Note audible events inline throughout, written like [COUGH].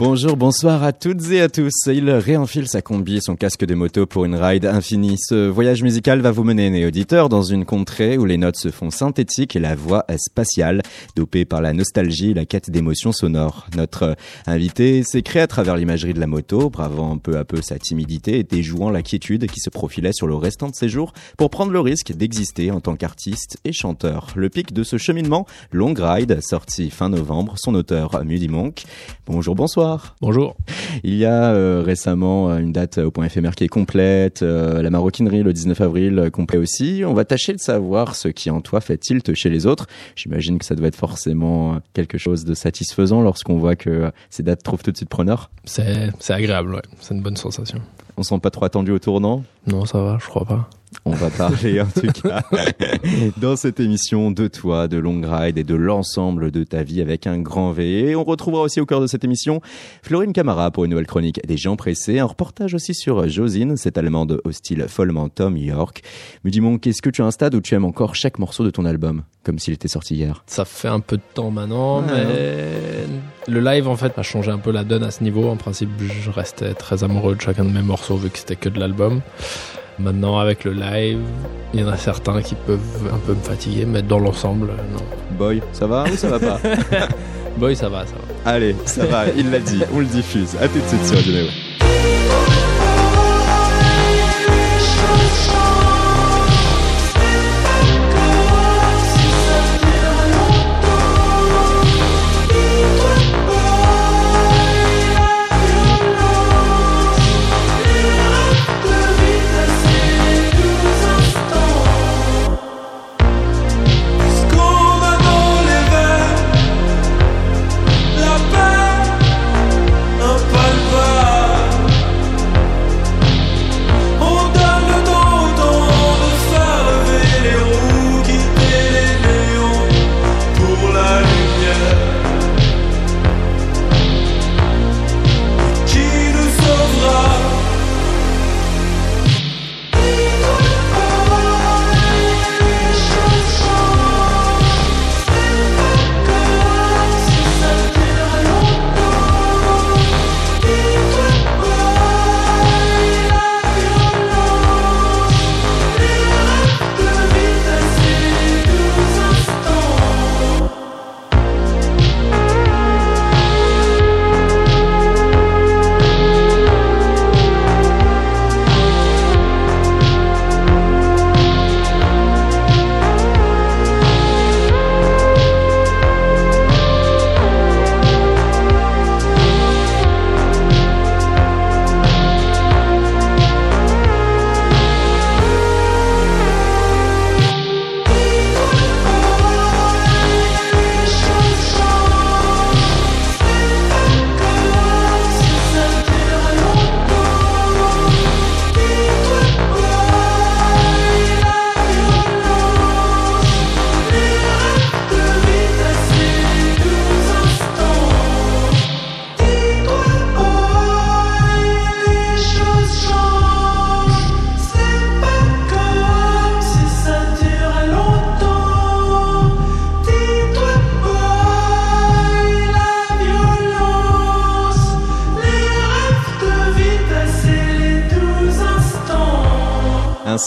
Bonjour, bonsoir à toutes et à tous. Il réenfile sa combi et son casque de moto pour une ride infinie. Ce voyage musical va vous mener, né auditeur, dans une contrée où les notes se font synthétiques et la voix spatiale, dopée par la nostalgie et la quête d'émotions sonores. Notre invité s'est créé à travers l'imagerie de la moto, bravant peu à peu sa timidité et déjouant la quiétude qui se profilait sur le restant de ses jours pour prendre le risque d'exister en tant qu'artiste et chanteur. Le pic de ce cheminement, Long Ride, sorti fin novembre, son auteur Mudi Monk. Bonjour, bonsoir. Bonjour. Il y a euh, récemment euh, une date au point éphémère qui est complète, euh, la maroquinerie le 19 avril complet aussi. On va tâcher de savoir ce qui en toi fait tilt chez les autres. J'imagine que ça doit être forcément quelque chose de satisfaisant lorsqu'on voit que ces dates trouvent tout de suite preneur. C'est agréable, ouais. C'est une bonne sensation. On sent pas trop attendu au tournant Non, ça va, je crois pas. On va parler en tout cas [LAUGHS] dans cette émission de toi, de Long Ride et de l'ensemble de ta vie avec un grand V. Et on retrouvera aussi au cœur de cette émission Florine Camara pour une nouvelle chronique des gens pressés, un reportage aussi sur Josine, cette allemande au style follement Tom York. Me dis-moi, qu'est-ce que tu as un stade où tu aimes encore chaque morceau de ton album, comme s'il était sorti hier? Ça fait un peu de temps maintenant, mais le live en fait a changé un peu la donne à ce niveau. En principe, je restais très amoureux de chacun de mes morceaux vu que c'était que de l'album. Maintenant, avec le live, il y en a certains qui peuvent un peu me fatiguer, mais dans l'ensemble, non. Boy, ça va ou ça va pas? [LAUGHS] Boy, ça va, ça va. Allez, ça va, il l'a dit, on le diffuse. À tout de suite sur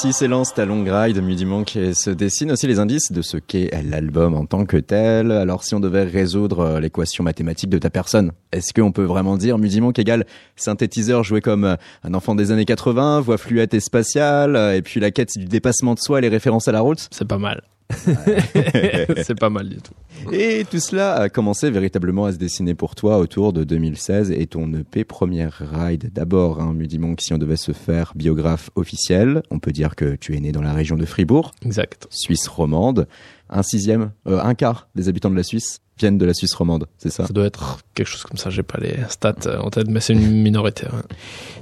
Ainsi s'élance ta longue ride Mudimonk et se dessinent aussi les indices de ce qu'est l'album en tant que tel. Alors si on devait résoudre euh, l'équation mathématique de ta personne, est-ce qu'on peut vraiment dire Mudimonk égale synthétiseur joué comme euh, un enfant des années 80, voix fluette et spatiale, euh, et puis la quête du dépassement de soi et les références à la route? C'est pas mal. [LAUGHS] c'est pas mal du tout. Et tout cela a commencé véritablement à se dessiner pour toi autour de 2016 et ton EP Première Ride. D'abord, hein, Mudimonk, si on devait se faire biographe officiel, on peut dire que tu es né dans la région de Fribourg. Exact. Suisse romande. Un sixième, euh, un quart des habitants de la Suisse viennent de la Suisse romande, c'est ça? Ça doit être quelque chose comme ça, j'ai pas les stats en tête, mais c'est une [LAUGHS] minorité.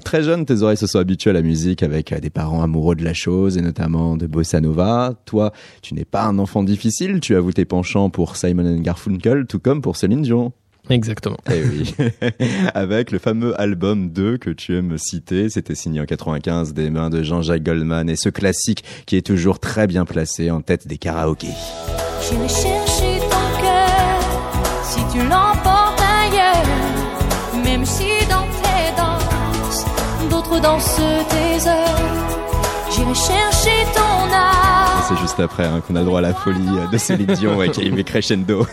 Très jeune, tes oreilles se sont habituées à la musique avec des parents amoureux de la chose et notamment de bossa nova. Toi, tu n'es pas un enfant difficile, tu avoues tes penchants pour Simon Garfunkel, tout comme pour Céline Dion. Exactement. Eh oui. [LAUGHS] Avec le fameux album 2 que tu aimes citer, c'était signé en 95 des mains de Jean-Jacques Goldman et ce classique qui est toujours très bien placé en tête des karaokés. J'irai chercher ton cœur si tu l'emportes ailleurs, même si dans tes danses, d'autres dansent tes heures. J'irai chercher ton âme. C'est juste après hein, qu'on a droit à la folie de Céline Dion ouais, qui arrive crescendo.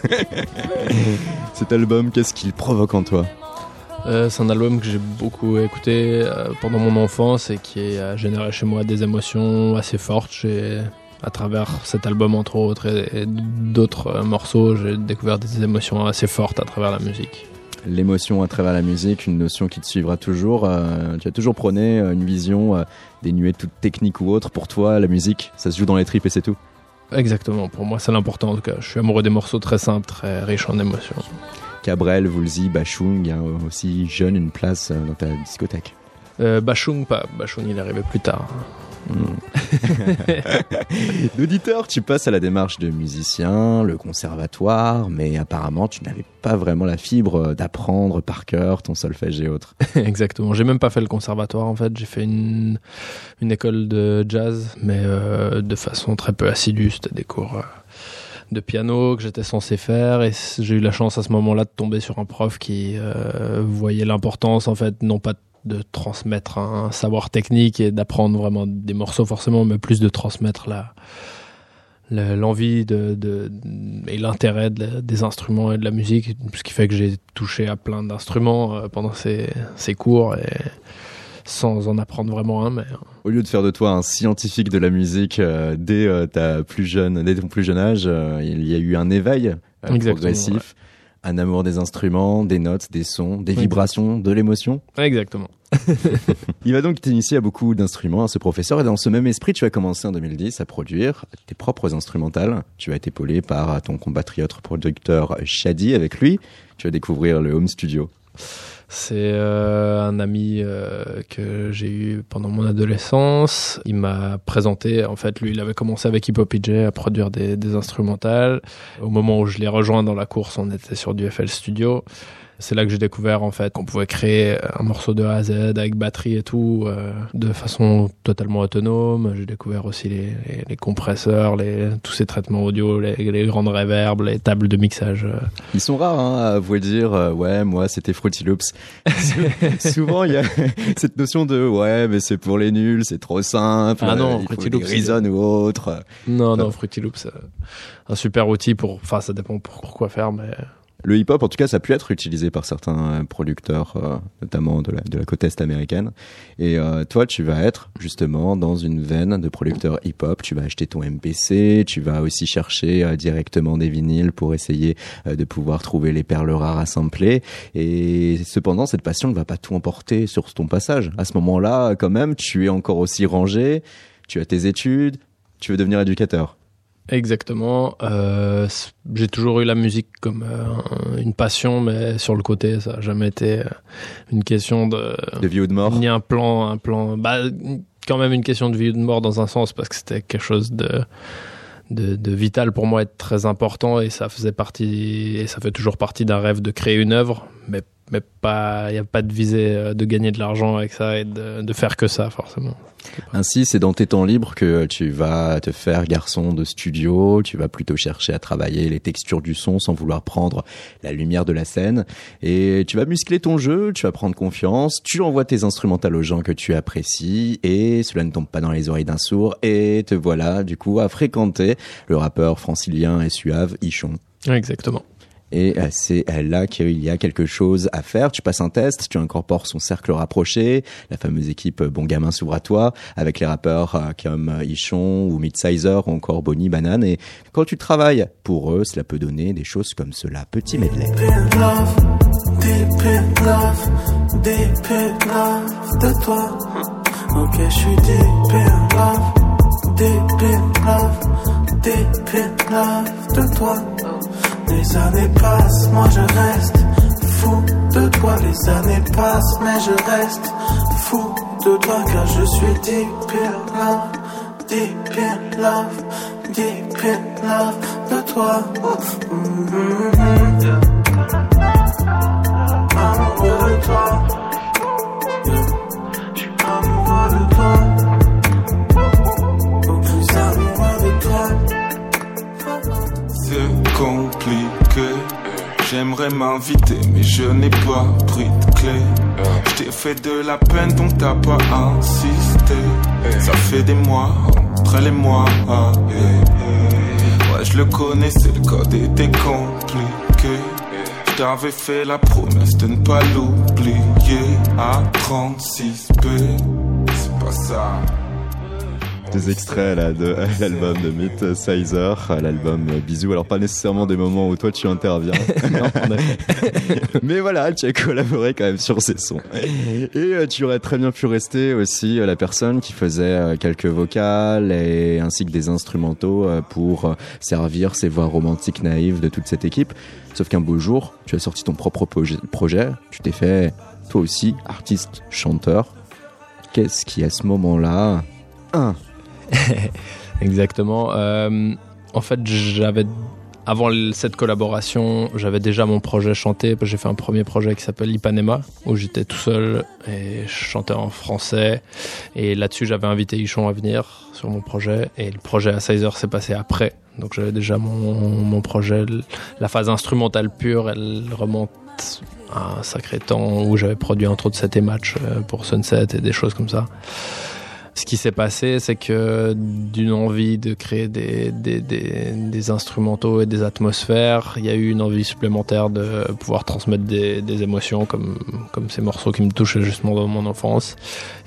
[LAUGHS] Cet album, qu'est-ce qu'il provoque en toi? Euh, c'est un album que j'ai beaucoup écouté euh, pendant mon enfance et qui a généré chez moi des émotions assez fortes. J'ai, à travers cet album entre autres et, et d'autres euh, morceaux, j'ai découvert des émotions assez fortes à travers la musique. L'émotion à travers la musique, une notion qui te suivra toujours. euh, tu as toujours prôné euh, une vision euh, dénuée de toute technique ou autre. Pour toi, la musique, ça se joue dans les tripes et c'est tout. Exactement, pour moi c'est l'important en tout cas. Je suis amoureux des morceaux très simples, très riches en émotions. Cabrel, Woolsey, Bachung, a aussi jeune une place euh, dans ta discothèque. Euh, Bachung, pas. Bachung, il est arrivé plus tard. [LAUGHS] D'auditeur, tu passes à la démarche de musicien, le conservatoire, mais apparemment tu n'avais pas vraiment la fibre d'apprendre par cœur ton solfège et autres. [LAUGHS] Exactement. J'ai même pas fait le conservatoire en fait. J'ai fait une, école de jazz, mais euh, de façon très peu assidue. C'était des cours euh, de piano que j'étais censé faire et j'ai eu la chance à ce moment-là de tomber sur un prof qui euh, voyait l'importance en fait non pas de transmettre un savoir technique et d'apprendre vraiment des morceaux forcément, mais plus de transmettre la l'envie de, de, et l'intérêt de des instruments et de la musique, ce qui fait que j'ai touché à plein d'instruments euh, pendant ces, ces cours et sans en apprendre vraiment un, mais euh, Au lieu de faire de toi un scientifique de la musique euh, dès euh, ta plus jeune, dès ton plus jeune âge, euh, il y a eu un éveil progressif, un amour des instruments, des notes, des sons, des vibrations, de l'émotion. exactement. [LAUGHS] Il va donc t'initier à beaucoup d'instruments, à ce professeur, et dans ce même esprit, tu as commencé en 2010 à produire tes propres instrumentales. Tu as été épaulé par ton compatriote producteur Shadi. Avec lui, tu vas découvrir le home studio. C'est euh, un ami euh, que j'ai eu pendant mon adolescence. Il m'a présenté, en fait, lui, il avait commencé avec Hip Hop PJ à produire des, des instrumentales. Au moment où je l'ai rejoint dans la course, on était sur du FL Studio. C'est là que j'ai découvert en fait qu'on pouvait créer un morceau de A à Z avec batterie et tout euh, de façon totalement autonome. J'ai découvert aussi les, les, les compresseurs, les, tous ces traitements audio, les, les grandes reverbs, les tables de mixage. euh. Ils sont rares hein, à vous dire euh, ouais moi c'était Fruity Loops. [LAUGHS] Sou- Souvent il y a [LAUGHS] cette notion de ouais mais c'est pour les nuls, c'est trop simple. Ah non, faut Fruity Loops, Reason ou autre. Non, Ça- non, Fruity Loops, euh, un super outil pour. Enfin, ça dépend pour, pour quoi faire, mais Le hip-hop, en tout cas, ça a pu être utilisé par certains euh, producteurs, euh, notamment de la, de la côte est américaine. Et euh, toi, tu vas être justement dans une veine de producteur hip-hop. Tu vas acheter ton MPC, tu vas aussi chercher directement des vinyles pour essayer de pouvoir trouver les perles rares à sampler. Et cependant, cette passion ne va pas tout emporter sur ton passage. À ce moment-là, quand même, tu es encore aussi rangé, tu as tes études, tu veux devenir éducateur. Exactement. Euh, j'ai toujours eu la musique comme euh, un- une passion, mais sur le côté, ça a jamais été euh, une question de De vie ou de mort. ni un plan, un plan. Bah, quand même une question de vie ou de mort dans un sens parce que c'était quelque chose de de, de vital pour moi, être très important et ça faisait partie et ça fait toujours partie d'un rêve de créer une œuvre, mais mais pas, il y a pas de visée euh, de gagner de l'argent avec ça et de, de faire que ça forcément. Ainsi, c'est dans tes temps libres que tu vas te faire garçon de studio, tu vas plutôt chercher à travailler les textures du son sans vouloir prendre la lumière de la scène, et tu vas muscler ton jeu, tu vas prendre confiance, tu envoies tes instrumentales aux gens que tu apprécies, et cela ne tombe pas dans les oreilles d'un sourd, et te voilà du coup à fréquenter le rappeur francilien et suave Ichon. Exactement. Et euh, c'est euh, là qu'il y a quelque chose à faire. Tu passes un test, tu incorpores son cercle rapproché, la fameuse équipe euh, Bon Gamin s'ouvre à toi, avec les rappeurs comme Ichon ou Midsizer ou encore Bonnie Banane. Et quand tu travailles pour eux, cela peut donner des choses comme cela. Petit medley. Les années passent, moi je reste fou de toi. Les années passent, mais je reste fou de toi car je suis deep in love, deep in love, deep in love de toi. Mhm. Amoureux de toi. Je suis amoureux de toi. Compliqué. J'aimerais m'inviter, mais je n'ai pas pris de clé. Je t'ai fait de la peine, donc t'as pas insisté. Ça fait des mois, après les mois. Ouais, je le connaissais, le code était compliqué. Je t'avais fait la promesse de ne pas l'oublier. À 36B, c'est pas ça. Des extraits là de [LAUGHS] l'album de Myth Sizer, l'album Bisous. Alors pas nécessairement des moments où toi tu interviens. [LAUGHS] [LAUGHS] Mais voilà, tu as collaboré quand même sur ces sons. Et euh, tu aurais très bien pu rester aussi euh, la personne qui faisait euh, quelques vocales et ainsi que des instrumentaux euh, pour euh, servir ces voix romantiques naïves de toute cette équipe. Sauf qu'un beau jour, tu as sorti ton propre projet tu t'es fait toi aussi artiste chanteur. Qu'est-ce qui à ce moment-là un [LAUGHS] Exactement. Euh, en fait, j'avais avant cette collaboration, j'avais déjà mon projet chanté. J'ai fait un premier projet qui s'appelle Ipanema, où j'étais tout seul et je chantais en français. Et là-dessus, j'avais invité Ichon à venir sur mon projet. Et le projet à 16 heures s'est passé après. Donc j'avais déjà mon, mon projet. La phase instrumentale pure, elle remonte à un sacré temps où j'avais produit entre autres 7 et match euh, pour Sunset et des choses comme ça. Ce qui s'est passé, c'est que d'une envie de créer des, des, des, des instrumentaux et des atmosphères, il y a eu une envie supplémentaire de pouvoir transmettre des, émotions comme, comme ces morceaux qui me touchaient justement dans mon enfance.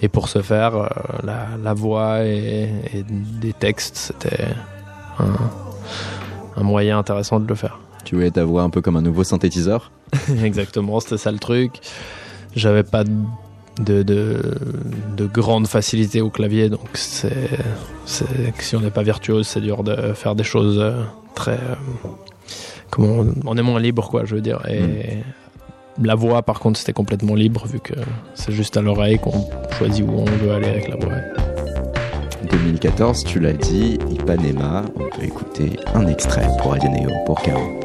Et pour ce faire, euh, la, la voix et, et des textes, c'était un, un moyen intéressant de le faire. Tu voulais ta voix un peu comme un nouveau synthétiseur? [LAUGHS] Exactement, c'était ça le truc. J'avais pas de, de, de, de grande facilité au clavier, donc c'est, si on n'est pas virtuose, c'est dur de faire des choses euh, très. euh, comment on est moins libre, quoi, je veux dire. Et la voix, par contre, c'était complètement libre, vu que c'est juste à l'oreille qu'on choisit où on veut aller avec la voix. 2014, tu l'as dit, Ipanema. On peut écouter un extrait pour Radio Néo, pour Caro.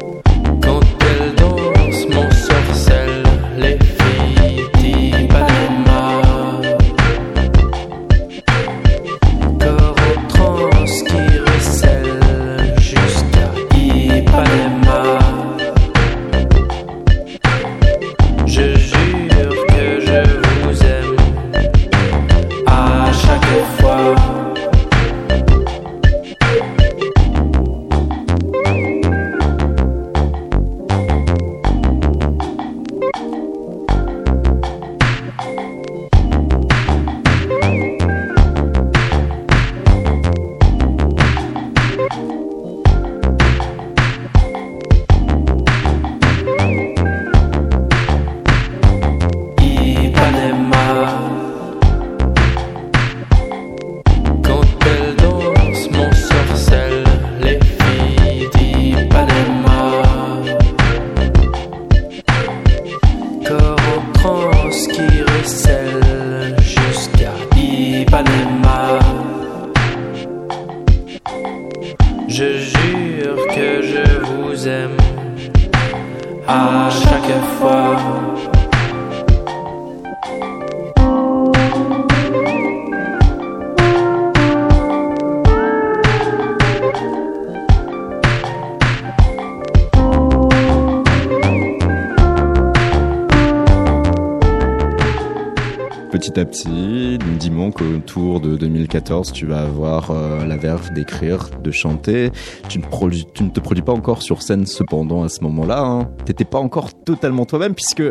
De 2014, tu vas avoir euh, la verve d'écrire, de chanter. Tu ne, produis- tu ne te produis pas encore sur scène cependant à ce moment-là. Hein. T'étais pas encore totalement toi-même puisque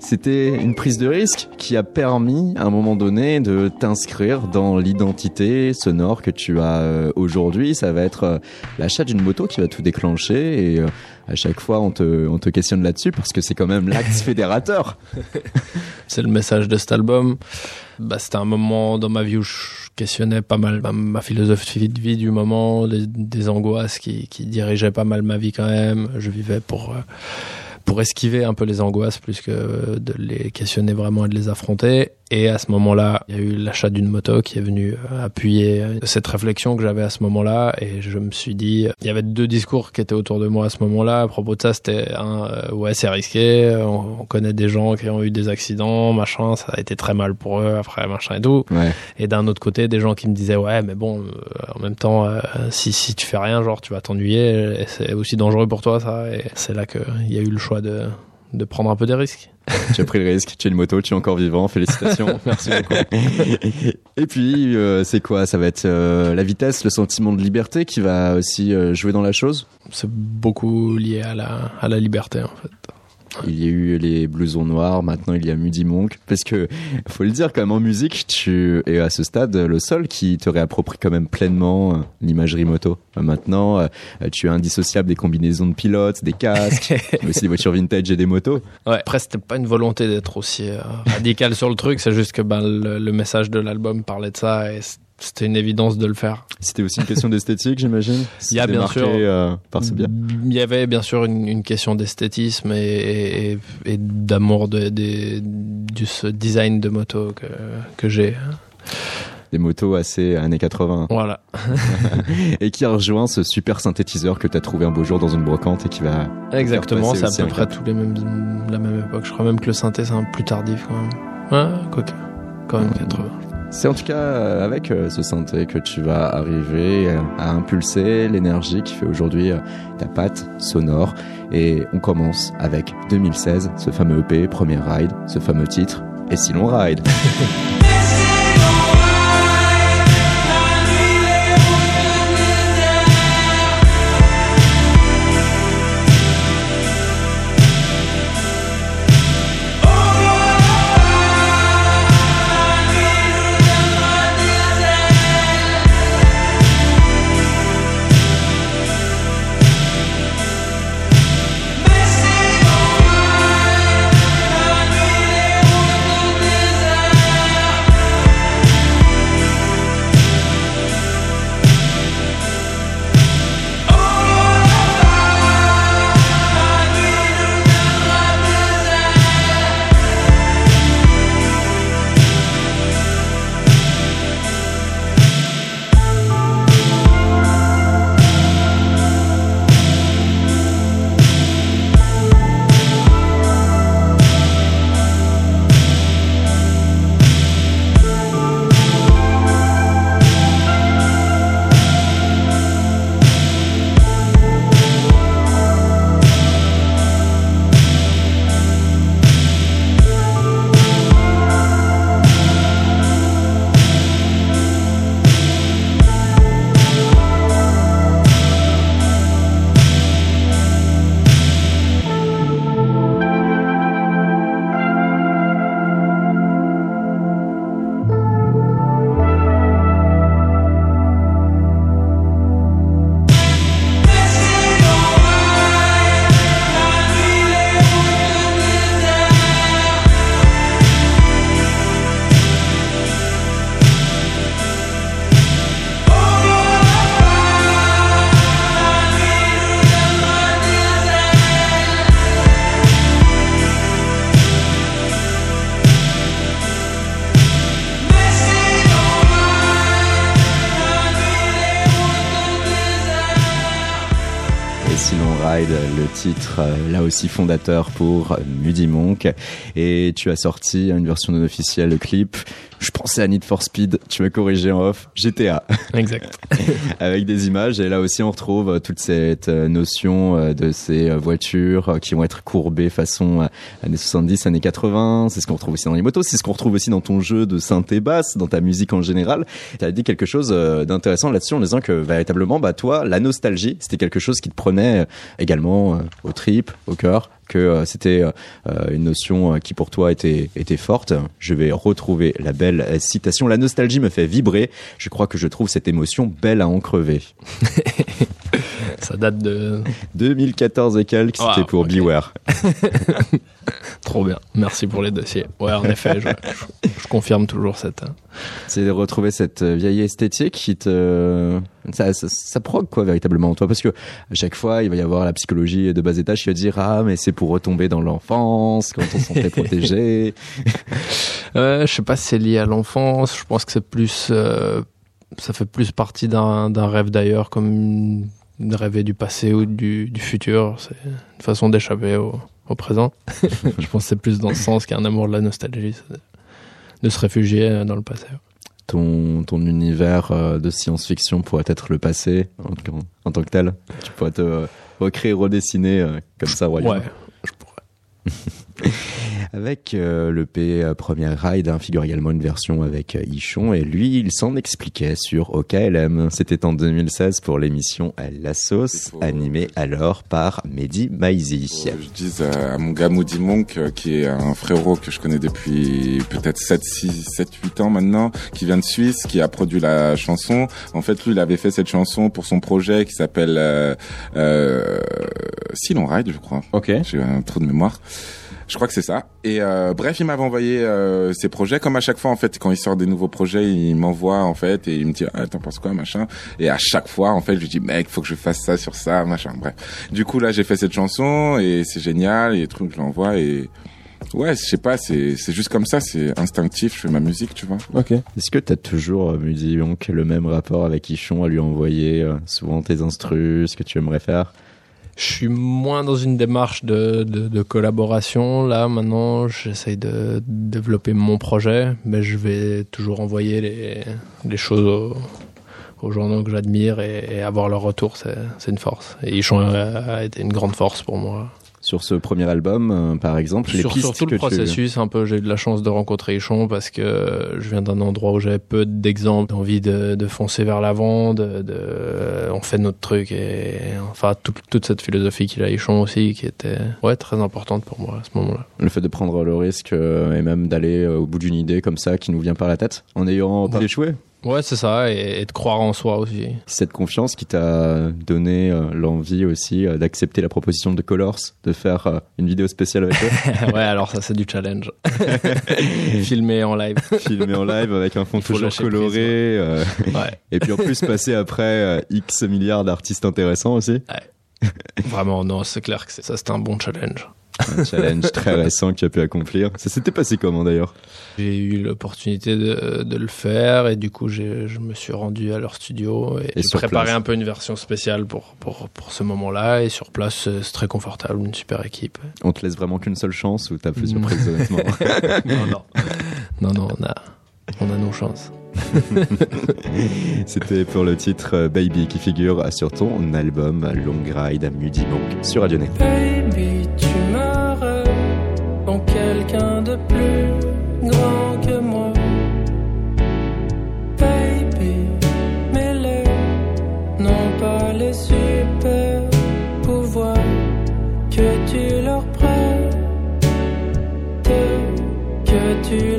c'était une prise de risque qui a permis à un moment donné de t'inscrire dans l'identité sonore que tu as euh, aujourd'hui. Ça va être euh, l'achat d'une moto qui va tout déclencher et à chaque fois on te, on te questionne là-dessus parce que c'est quand même l'acte [LAUGHS] fédérateur. C'est le message de cet album. Bah, c'était un moment dans ma vie où je questionnais pas mal ma, ma philosophie de vie du moment, des, des angoisses qui, qui dirigeaient pas mal ma vie quand même. Je vivais pour, euh, pour esquiver un peu les angoisses plus que de les questionner vraiment et de les affronter. Et à ce moment-là, il y a eu l'achat d'une moto qui est venu euh, appuyer euh, cette réflexion que j'avais à ce moment-là. Et je me suis dit, il y avait deux discours qui étaient autour de moi à ce moment-là. À propos de ça, c'était un, euh, ouais, c'est risqué. On, on connaît des gens qui ont eu des accidents, machin. Ça a été très mal pour eux après, machin et tout. Ouais. Et d'un autre côté, des gens qui me disaient, ouais, mais bon, euh, en même temps, euh, si, si tu fais rien, genre, tu vas t'ennuyer. C'est aussi dangereux pour toi, ça. Et c'est là qu'il y a eu le choix de, de prendre un peu des risques. [LAUGHS] tu as pris le risque, tu as une moto, tu es encore vivant, félicitations. [LAUGHS] Merci beaucoup. Et puis, euh, c'est quoi? Ça va être euh, la vitesse, le sentiment de liberté qui va aussi euh, jouer dans la chose? C'est beaucoup lié à la, à la liberté, en fait. Il y a eu les blousons noirs, maintenant il y a Mudi Monk. Parce que, faut le dire quand même, en musique, tu es à ce stade le seul qui te réapproprie quand même pleinement euh, l'imagerie moto. Euh, Maintenant, euh, tu es indissociable des combinaisons de pilotes, des casques, [LAUGHS] mais aussi des voitures vintage et des motos. Ouais. Après, c'était pas une volonté d'être aussi euh, radical sur le truc, c'est juste que ben, le, le message de l'album parlait de ça et c'était une évidence de le faire. C'était aussi une question d'esthétique, j'imagine [LAUGHS] Il y a C'était bien sûr- euh, par ce. Il y avait bien sûr une, une question d'esthétisme et, et, et- et d'amour de, de- du ce design de moto que, que j'ai. Des motos assez années 80. Voilà. [LAUGHS] [LAUGHS] et qui a rejoint ce super synthétiseur que tu as trouvé un beau jour dans une brocante et qui va Exactement, c'est à peu près tous les mêmes, la même époque. Je crois même que le synthé c'est un peu plus tardif quand même. Ouais, quoique. Quand même 80. C'est en tout cas euh, avec euh, ce synthé que tu vas arriver à impulser l'énergie qui fait aujourd'hui euh, ta patte sonore. Et on commence avec 2016, ce fameux EP, premier ride, ce fameux titre, Et si l'on ride? [LAUGHS] titre euh, là aussi fondateur pour euh, Muddy Monk. Et tu as sorti une version non officielle, le clip. Je pensais à Need for Speed, tu m'as corrigé en off, GTA. Exact. [LAUGHS] avec des images. Et là aussi, on retrouve euh, toute cette euh, notion euh, de ces voitures qui vont être courbées façon années 70, années 80. C'est ce qu'on retrouve aussi dans les motos. C'est ce qu'on retrouve aussi dans ton jeu de synthé basse, dans ta musique en général. Tu as dit quelque chose d'intéressant là-dessus en disant que véritablement, bah, toi, la nostalgie, c'était quelque chose qui te prenait également euh, au trip, au cœur que euh, c'était euh, euh, une notion qui pour toi était était forte. Je vais retrouver la belle citation. La nostalgie me fait vibrer. Je crois que je trouve cette émotion belle à en crever. Ça date de 2014 et quelques, c'était pour. Beware. [LAUGHS] [LAUGHS] trop bien. Merci pour les dossiers. Ouais, en effet, je, je- je confirme toujours cette. hein. C'est de retrouver cette euh, vieille esthétique qui te. Ça, ça, ça provoque quoi véritablement en toi Parce que à chaque fois, il va y avoir la psychologie de bas étage qui va dire Ah, mais c'est pour retomber dans l'enfance, quand on s'en fait protéger. [LAUGHS] Euh, je sais pas si c'est lié à l'enfance. Je pense que c'est plus, euh, ça fait plus partie d'un rêve d'ailleurs, comme de rêver du passé ou du, du futur. C'est une façon d'échapper au, au présent. [LAUGHS] je pense que c'est plus dans ce sens qu'un amour de la nostalgie, de, se réfugier dans le passé. Ton, ton univers euh, de science-fiction pourrait être le passé en, en- en tant que tel. Tu pourrais te euh, recréer, redessiner euh, comme ça, royalement. Ouais, je pourrais. [LAUGHS] Avec euh, le P euh, Première Ride hein, figure également une version avec euh, Ichon et lui il s'en expliquait sur OKLM. C'était en 2016 pour l'émission La Sauce pour- animée alors par Mehdi Maizi. Euh, Je dis à mon gars Moody Monk, euh, qui est un frérot que je connais depuis peut-être 7, 6, 7, 8 ans maintenant, qui vient de Suisse, qui a produit la chanson. En fait, lui, il avait fait cette chanson pour son projet qui s'appelle euh, euh, Silon Ride, je crois. Ok. J'ai un trou de mémoire. Je crois que c'est ça. Et euh, bref, il m'avait envoyé euh, ses projets. Comme à chaque fois, en fait, quand il sort des nouveaux projets, il m'envoie en fait et il me dit ah, t'en penses quoi, machin. Et à chaque fois, en fait, je lui dis mec, faut que je fasse ça sur ça, machin. Bref. Du coup, là, j'ai fait cette chanson et c'est génial. Et les trucs, je l'envoie et ouais, je sais pas, c'est c'est juste comme ça, c'est instinctif. Je fais ma musique, tu vois. Ok. Est-ce que t'as toujours, euh, le même rapport avec Ichon à lui envoyer euh, souvent tes instrus, ce que tu aimerais faire? Je suis moins dans une démarche de, de, collaboration. Là, maintenant, j'essaye de développer mon projet, mais je vais toujours envoyer les, les choses aux, aux journaux que j'admire et, avoir leur retour, c'est une force. Et Ichon a été une grande force pour moi. Sur ce premier album, euh, par exemple, les Sur, pistes sur tout que le tu- processus, un peu, j'ai eu de la chance de rencontrer Ichon parce que je viens d'un endroit où j'avais peu d'exemples, envie de, de foncer vers l'avant, de, de- on fait notre truc et enfin tout- toute cette philosophie qu'il a Ichon aussi qui était ouais très importante pour moi à ce moment-là. Le fait de prendre le risque euh, et même d'aller euh, au bout d'une idée comme ça qui nous vient par la tête, en ayant Bah. pu échouer. Ouais, c'est ça et, et de croire en soi aussi. Cette confiance qui t'a donné euh, l'envie aussi euh, d'accepter la proposition de Colors, de faire euh, une vidéo spéciale avec eux, [LAUGHS] ouais, alors ça c'est du challenge. [LAUGHS] Filmé en live. filmé en live avec un fond toujours prise, coloré, Ouais. et puis en plus passer après X milliards d'artistes intéressants aussi. Vraiment non, c'est clair que c'est- ça c'était un bon challenge. Un challenge très récent que tu as pu accomplir. Ça s'était passé comment d'ailleurs? J'ai eu l'opportunité de, de le faire et du coup j'ai- je me suis rendu à leur studio et, Et j'ai préparé place. un peu une version spéciale pour, pour, pour ce moment-là et sur place c'est c'est très confortable, une super équipe. On te laisse vraiment qu'une seule chance ou t'as plus surprise honnêtement? [LAUGHS] Non, non. non, non, on a, on a nos chances. [LAUGHS] C'était pour le titre euh, Baby qui figure sur ton album Long Ride à Mudi Monk sur Radio Néo. En quelqu'un de plus grand que moi. Baby, mes lèvres n'ont pas les super pouvoirs que tu leur prêtes, que tu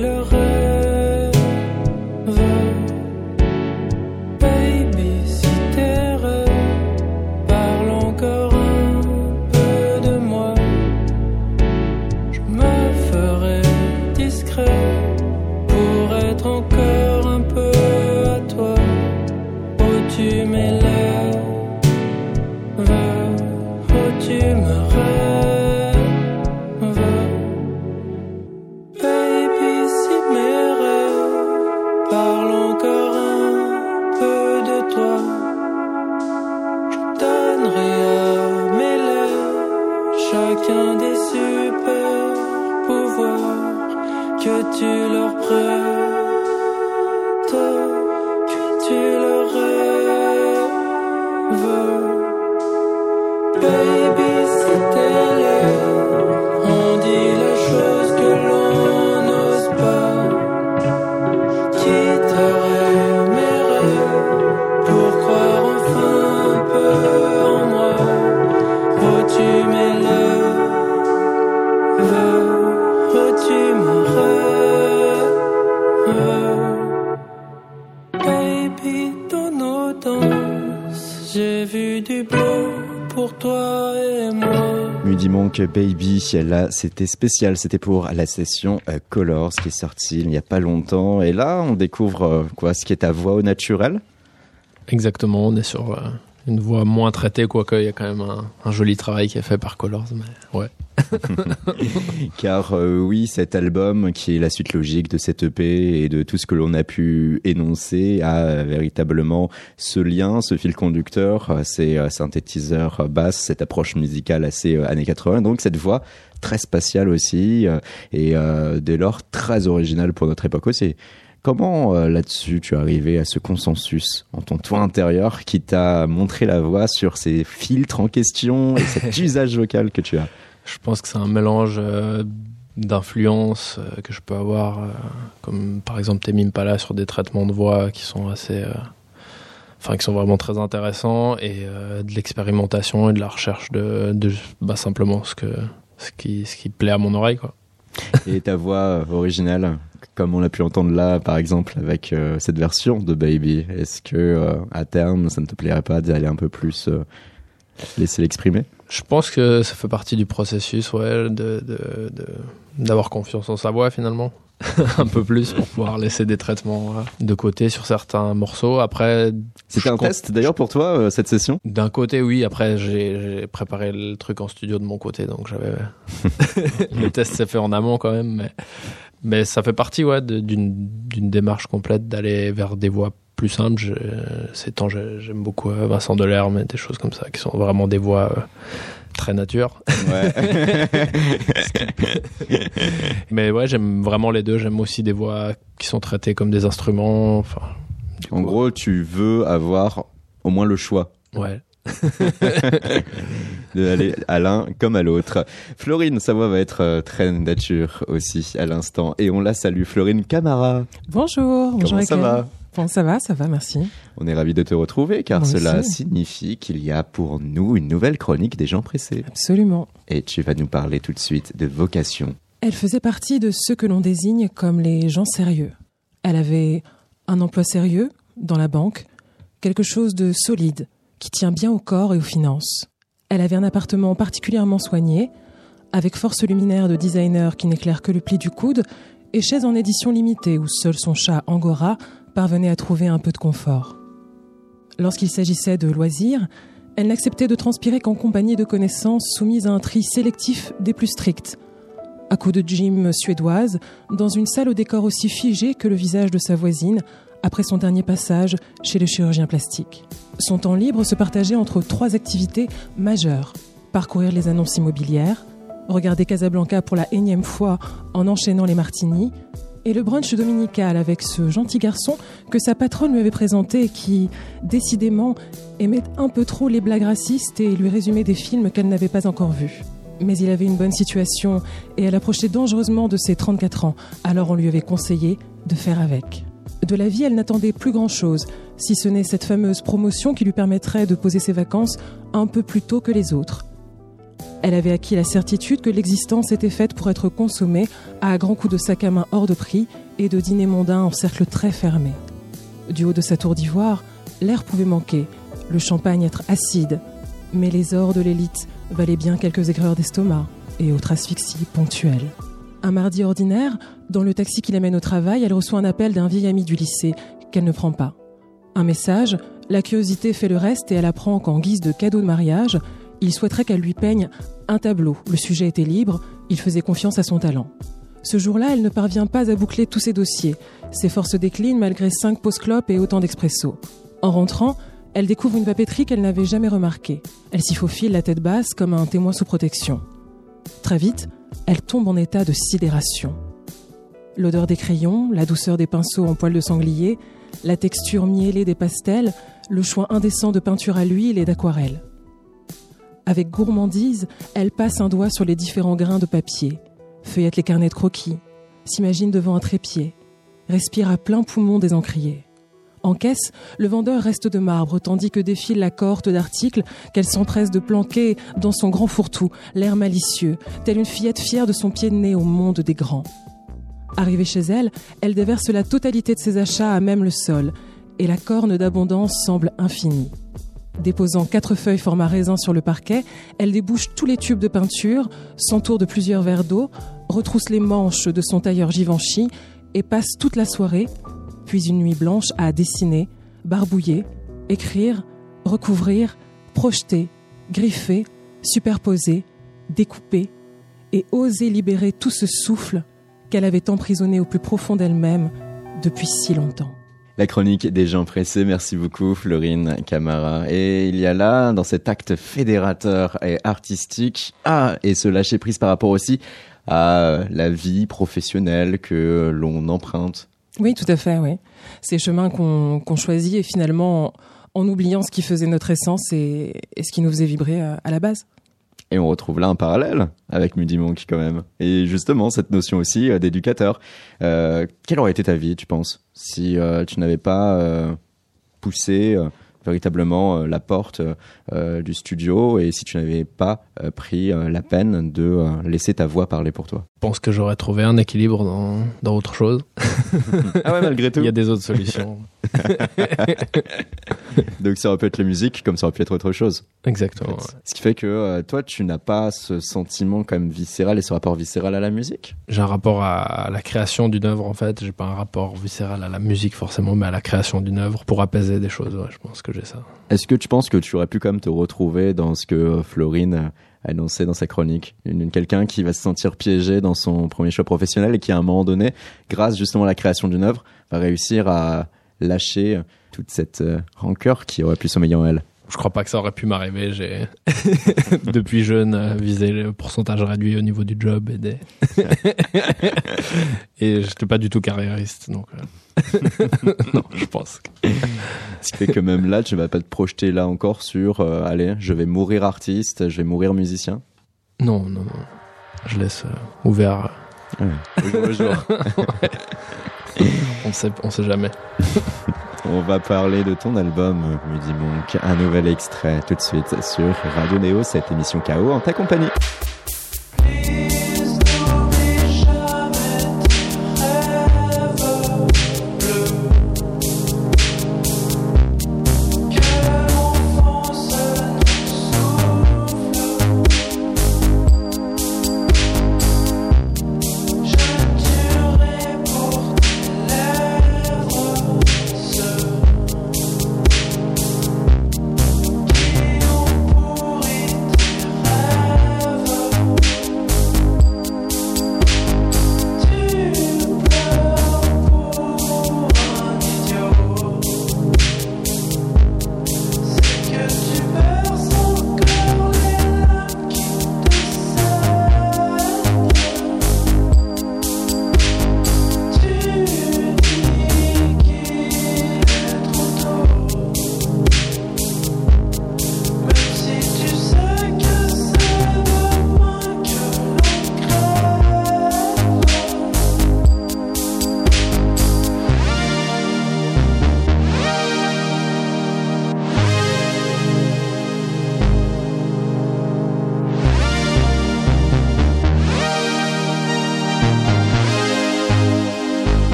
leur prêtes, que tu leur rêves. Baby, si Monk Baby, là c'était spécial, c'était pour la session euh, Colors qui est sortie il n'y a pas longtemps. Et là on découvre euh, quoi, ce qui est ta voix au naturel Exactement, on est sur euh, une voix moins traitée, quoique il y a quand même un, un joli travail qui est fait par Colors. Mais ouais. [LAUGHS] Car euh, oui, cet album, qui est la suite logique de cette EP et de tout ce que l'on a pu énoncer, a véritablement ce lien, ce fil conducteur, ces euh, synthétiseurs basses, cette approche musicale assez euh, années 80, donc cette voix très spatiale aussi, euh, et euh, dès lors très originale pour notre époque aussi. Comment euh, là-dessus tu es arrivé à ce consensus en ton toi intérieur qui t'a montré la voix sur ces filtres en question et cet [LAUGHS] usage vocal que tu as? Je pense que c'est un mélange euh, d'influences euh, que je peux avoir, euh, comme par exemple Tame Impala sur des traitements de voix qui sont assez, enfin qui sont vraiment très intéressants, et de l'expérimentation et de la recherche de, bah, simplement ce que ce qui ce qui plaît à mon oreille quoi. Et ta voix originale, comme on l'a pu entendre là, par exemple, avec cette version de Baby, est-ce que à terme, ça ne te plairait pas d'aller un peu plus laisser l'exprimer Je pense que ça fait partie du processus, ouais, de d'avoir confiance en sa voix finalement. [LAUGHS] un peu plus pour pouvoir laisser des traitements euh, de côté sur certains morceaux. Après, C'était un compte- test d'ailleurs pour toi, euh, cette session? D'un côté, oui. Après, j'ai préparé le truc en studio de mon côté, donc j'avais [LAUGHS] le test s'est fait en amont quand même, mais mais ça fait partie, ouais, d'une démarche complète d'aller vers des voix plus simples. Je- Ces temps, j'ai- j'aime beaucoup euh, Vincent Delerme et des choses comme ça, qui sont vraiment des voix euh, très nature. Ouais. [LAUGHS] Mais ouais, j'aime vraiment les deux. J'aime aussi des voix qui sont traitées comme des instruments. Enfin, en coup, gros, tu veux avoir au moins le choix ouais. [LAUGHS] d'aller à l'un comme à l'autre. Florine, sa voix va être euh, très nature aussi à l'instant. Et on la salue, Florine Camara. Bonjour, bonjour Comment ça Eken. va? Bon, ça va, ça va, merci. On est ravis de te retrouver car Moi cela aussi. signifie qu'il y a pour nous une nouvelle chronique des gens pressés. Absolument. Et tu vas nous parler tout de suite de vocation. Elle faisait partie de ceux que l'on désigne comme les gens sérieux. Elle avait un emploi sérieux dans la banque, quelque chose de solide, qui tient bien au corps et aux finances. Elle avait un appartement particulièrement soigné, avec force luminaire de designer qui n'éclaire que le pli du coude, et chaise en édition limitée où seul son chat Angora parvenait à trouver un peu de confort. Lorsqu'il s'agissait de loisirs, elle n'acceptait de transpirer qu'en compagnie de connaissances soumises à un tri sélectif des plus stricts. À coups de gym suédoise, dans une salle au décor aussi figé que le visage de sa voisine, après son dernier passage chez le chirurgien plastique. Son temps libre se partageait entre trois activités majeures. Parcourir les annonces immobilières, regarder Casablanca pour la énième fois en enchaînant les martinis, et le brunch dominical avec ce gentil garçon que sa patronne lui avait présenté qui, décidément, aimait un peu trop les blagues racistes et lui résumait des films qu'elle n'avait pas encore vus. Mais il avait une bonne situation et elle approchait dangereusement de ses 34 ans, alors on lui avait conseillé de faire avec. De la vie, elle n'attendait plus grand-chose, si ce n'est cette fameuse promotion qui lui permettrait de poser ses vacances un peu plus tôt que les autres. Elle avait acquis la certitude que l'existence était faite pour être consommée à grands coups de sac à main hors de prix et de dîners mondains en cercle très fermé. Du haut de sa tour d'ivoire, l'air pouvait manquer, le champagne être acide, mais les ors de l'élite valaient bien quelques aigreurs d'estomac et autres asphyxies ponctuelles. Un mardi ordinaire, dans le taxi qui l'amène au travail, elle reçoit un appel d'un vieil ami du lycée qu'elle ne prend pas. Un message, la curiosité fait le reste et elle apprend qu'en guise de cadeau de mariage, il souhaiterait qu'elle lui peigne un tableau. Le sujet était libre, il faisait confiance à son talent. Ce jour-là, elle ne parvient pas à boucler tous ses dossiers. Ses forces déclinent malgré cinq pauses clopes et autant d'expresso. En rentrant, elle découvre une papeterie qu'elle n'avait jamais remarquée. Elle s'y faufile la tête basse comme un témoin sous protection. Très vite, elle tombe en état de sidération. L'odeur des crayons, la douceur des pinceaux en poil de sanglier, la texture miellée des pastels, le choix indécent de peinture à l'huile et d'aquarelle. Avec gourmandise, elle passe un doigt sur les différents grains de papier, feuillette les carnets de croquis, s'imagine devant un trépied, respire à plein poumon des encriers. En caisse, le vendeur reste de marbre tandis que défile la cohorte d'articles qu'elle s'empresse de planquer dans son grand fourre-tout, l'air malicieux, telle une fillette fière de son pied de nez au monde des grands. Arrivée chez elle, elle déverse la totalité de ses achats à même le sol, et la corne d'abondance semble infinie. Déposant quatre feuilles format raisin sur le parquet, elle débouche tous les tubes de peinture, s'entoure de plusieurs verres d'eau, retrousse les manches de son tailleur Givenchy et passe toute la soirée, puis une nuit blanche, à dessiner, barbouiller, écrire, recouvrir, projeter, griffer, superposer, découper et oser libérer tout ce souffle qu'elle avait emprisonné au plus profond d'elle-même depuis si longtemps. La chronique des gens pressés, merci beaucoup Florine Camara. Et il y a là, dans cet acte fédérateur et artistique, ah, et se lâcher prise par rapport aussi à la vie professionnelle que l'on emprunte. Oui, tout à fait, oui. Ces chemins qu'on choisit et finalement en, oubliant ce qui faisait notre essence et, ce qui nous faisait vibrer à, à la base. Et on retrouve là un parallèle avec Moody Monk quand même. Et justement, cette notion aussi euh, d'éducateur. Euh, quelle aurait été ta vie, tu penses, si euh, tu n'avais pas euh, poussé euh, véritablement euh, la porte du studio et si tu n'avais pas pris la peine de laisser ta voix parler pour toi? Pense que j'aurais trouvé un équilibre dans, dans autre chose. [LAUGHS] Ah ouais, malgré tout Il y a des autres solutions. [LAUGHS] Donc ça aurait pu être la musique comme ça aurait pu être autre chose. Exactement. En fait. Ce qui fait que euh, toi, tu n'as pas ce sentiment quand même viscéral et ce rapport viscéral à la musique? J'ai un rapport à, la création d'une œuvre en fait. J'ai pas un rapport viscéral à la musique forcément, mais à la création d'une œuvre pour apaiser des choses. Ouais, je pense que j'ai ça. Est-ce que tu penses que tu aurais pu quand même te retrouver dans ce que Florine annoncé dans sa chronique. Quelqu'un qui va se sentir piégé dans son premier choix professionnel et qui à un moment donné, grâce justement à la création d'une œuvre, va réussir à lâcher toute cette euh, rancœur qui aurait pu sommeiller en elle Je crois pas que ça aurait pu m'arriver. J'ai [LAUGHS] depuis jeune euh, visé le pourcentage réduit au niveau du job et des [LAUGHS] et j'étais pas du tout carriériste donc euh, [LAUGHS] non, je pense. que- Ce qui fait que même là, tu vas pas te projeter là encore sur, euh, allez, je vais mourir artiste, je vais mourir musicien? Non, non, non. Je laisse euh, ouvert. Au jour le jour. On sait, on sait jamais. On va parler de ton album, Mudi Monk. Un nouvel extrait tout de suite sur Radio Néo, cette émission KO en ta compagnie.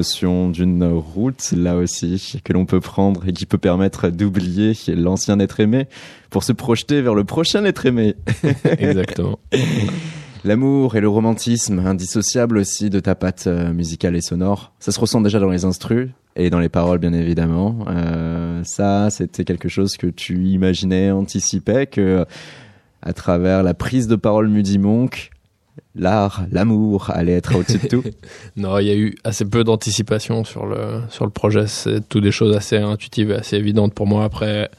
Notion d'une route, là aussi, que l'on peut prendre et qui peut permettre d'oublier l'ancien être aimé pour se projeter vers le prochain être aimé. [LAUGHS] Exactement. L'amour et le romantisme, indissociables aussi de ta patte euh, musicale et sonore. Ça se ressent déjà dans les instrus et dans les paroles, bien évidemment. Euh, ça, c'était quelque chose que tu imaginais, anticipais, que à travers la prise de parole Monk, l'art, l'amour allait être au-dessus de tout. [LAUGHS] Non, il y a eu assez peu d'anticipation sur le, sur le projet. C'est tout des choses assez intuitives et assez évidentes pour moi. Après,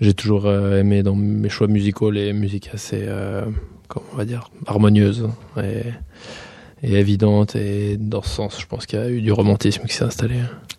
j'ai toujours euh, aimé dans mes choix musicaux les musiques assez, euh, comment on va dire, harmonieuses et, et évidentes. Et dans ce sens, je pense qu'il y a eu du romantisme qui s'est installé.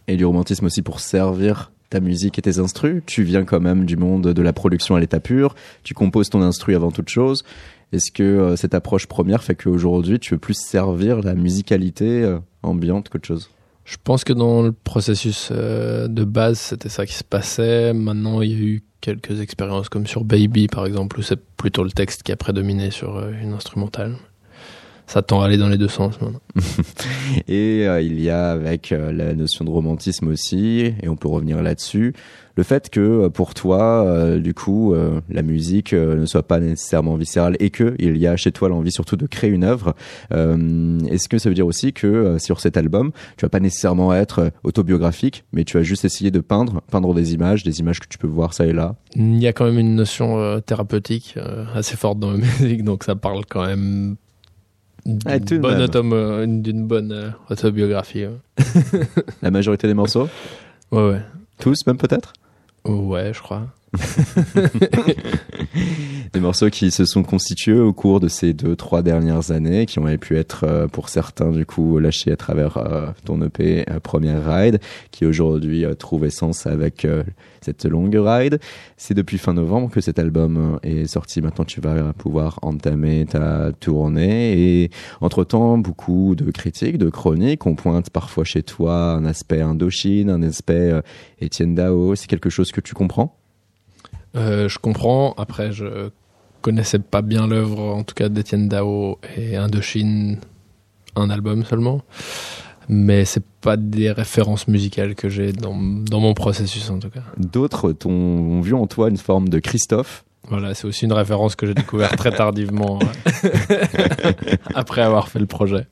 et du romantisme aussi pour servir ta musique et tes instrus. Tu viens quand même du monde de la production à l'état pur. Tu composes ton instru avant toute chose. Est-ce que euh, cette approche première fait qu'aujourd'hui tu veux plus servir la musicalité euh, ambiante qu'autre chose? Je pense que dans le processus euh, de base, c'était ça qui se passait. Maintenant, il y a eu quelques expériences comme sur Baby, par exemple, où c'est plutôt le texte qui a prédominé sur euh, une instrumentale. Ça tend à aller dans les deux sens maintenant. [LAUGHS] Et euh, il y a avec euh, la notion de romantisme aussi, et on peut revenir là-dessus, le fait que euh, pour toi, euh, du coup, la musique ne soit pas nécessairement viscérale et que il y a chez toi l'envie surtout de créer une œuvre. Est-ce que ça veut dire aussi que sur cet album, tu vas pas nécessairement être autobiographique, mais tu vas juste essayer de peindre, peindre des images, des images que tu peux voir ça et là? Il y a quand même une notion thérapeutique assez forte dans la [LAUGHS] musique, donc ça parle quand même Ah, de d'une bonne, bonne euh, autobiographie. ouais. [LAUGHS] La majorité des morceaux, Ouais, ouais. tous même peut-être? Ouais, je crois. [LAUGHS] Des morceaux qui se sont constitués au cours de ces deux, trois dernières années, qui ont pu être, euh, pour certains, du coup, lâchés à travers euh, ton EP euh, Première Ride, qui aujourd'hui trouve essence avec cette longue ride. C'est depuis fin novembre que cet album est sorti. Maintenant, tu vas pouvoir entamer ta tournée. Et entre-temps, beaucoup de critiques, de chroniques, on pointe parfois chez toi un aspect Indochine, un aspect Étienne Dao. C'est quelque chose que tu comprends? Euh, je comprends. Après, je connaissais pas bien l'œuvre, en tout cas d'Étienne Dao et Indochine, un album seulement. Mais c'est pas des références musicales que j'ai dans, dans mon processus, en tout cas. D'autres ont vu en toi une forme de Christophe? Voilà, c'est aussi une référence que j'ai découvert très tardivement, ouais. [LAUGHS] après avoir fait le projet.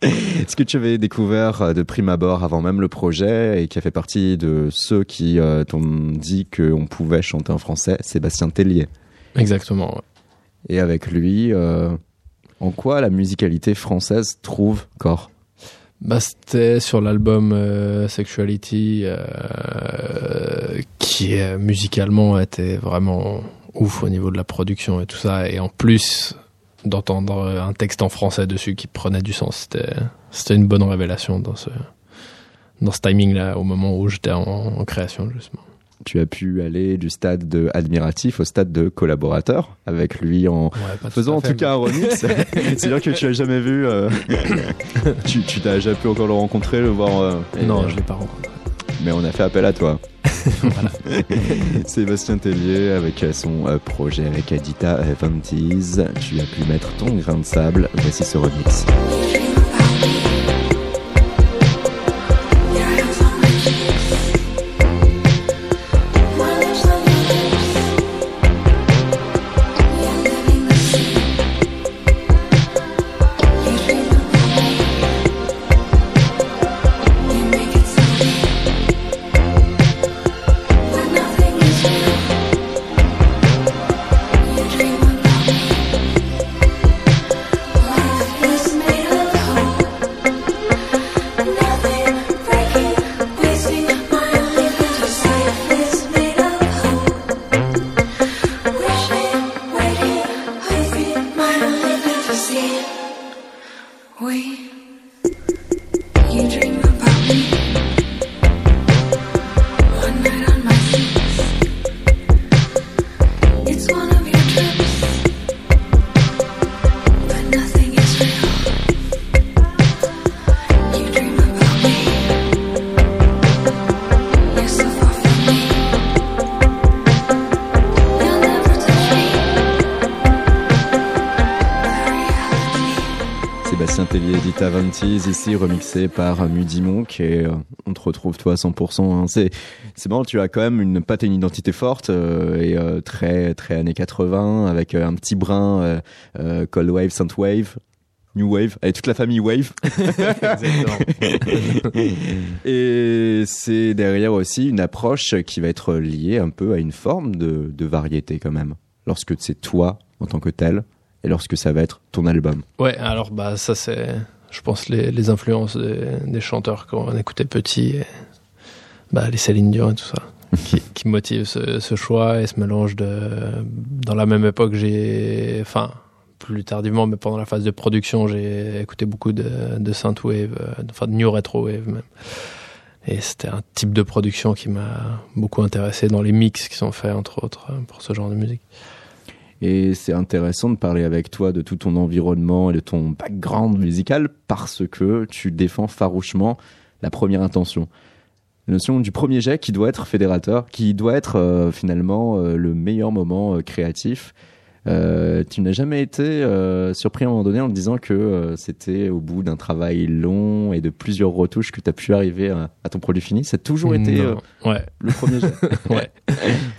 Est-ce que tu avais découvert euh, de prime abord avant même le projet et qui a fait partie de ceux qui euh, t'ont dit qu'on pouvait chanter en français, Sébastien Tellier? Exactement. ouais. Et avec lui, euh, en quoi la musicalité française trouve corps? Bah, c'était sur l'album euh, Sexuality, euh, qui euh, musicalement était vraiment ouf au niveau de la production et tout ça. Et en plus d'entendre un texte en français dessus qui prenait du sens, c'était c'était une bonne révélation dans ce dans ce timing-là, au moment où j'étais en, en création justement. Tu as pu aller du stade de admiratif au stade de collaborateur avec lui en Ouais, pas tout faisant en tout cas un remix. [LAUGHS] C'est-à-dire que tu as jamais vu, euh, [LAUGHS] tu tu t'as jamais pu encore le rencontrer, le voir. euh, Non, euh, je l'ai pas rencontré. mais on a fait appel à toi. [LAUGHS] Sébastien Tellier avec son euh, projet avec Adita Vantis. Tu as pu mettre ton grain de sable. Voici ce remix. Ici remixé par Mudi Monk et euh, on te retrouve toi à 100%. Hein. C'est c'est marrant, tu as quand même une patte et une identité forte euh, et euh, très très années 80 avec euh, un petit brin euh, euh, Cold Wave, Synth Wave. New Wave, avec toute la famille Wave. [LAUGHS] et c'est derrière aussi une approche qui va être liée un peu à une forme de, de variété quand même. Lorsque c'est toi en tant que tel et lorsque ça va être ton album. Ouais, alors bah ça c'est, je pense les, les influences des, des chanteurs qu'on écoutait petit, et, bah les Céline Dion et tout ça, qui, qui motivent ce, ce choix et ce mélange de. Dans la même époque, j'ai, enfin plus tardivement, mais pendant la phase de production, j'ai écouté beaucoup de, de synthwave, euh, enfin de new retro wave même. Et c'était un type de production qui m'a beaucoup intéressé dans les mix qui sont faits entre autres pour ce genre de musique. Et c'est intéressant de parler avec toi de tout ton environnement et de ton background musical parce que tu défends farouchement la première intention. La notion du premier jet qui doit être fédérateur, qui doit être euh, finalement euh, le meilleur moment euh, créatif. Tu n'as jamais été surpris à un moment donné en te disant que c'était au bout d'un travail long et de plusieurs retouches que tu as pu arriver à, à ton produit fini? Ça a toujours été ouais. le premier jet. [LAUGHS] ouais.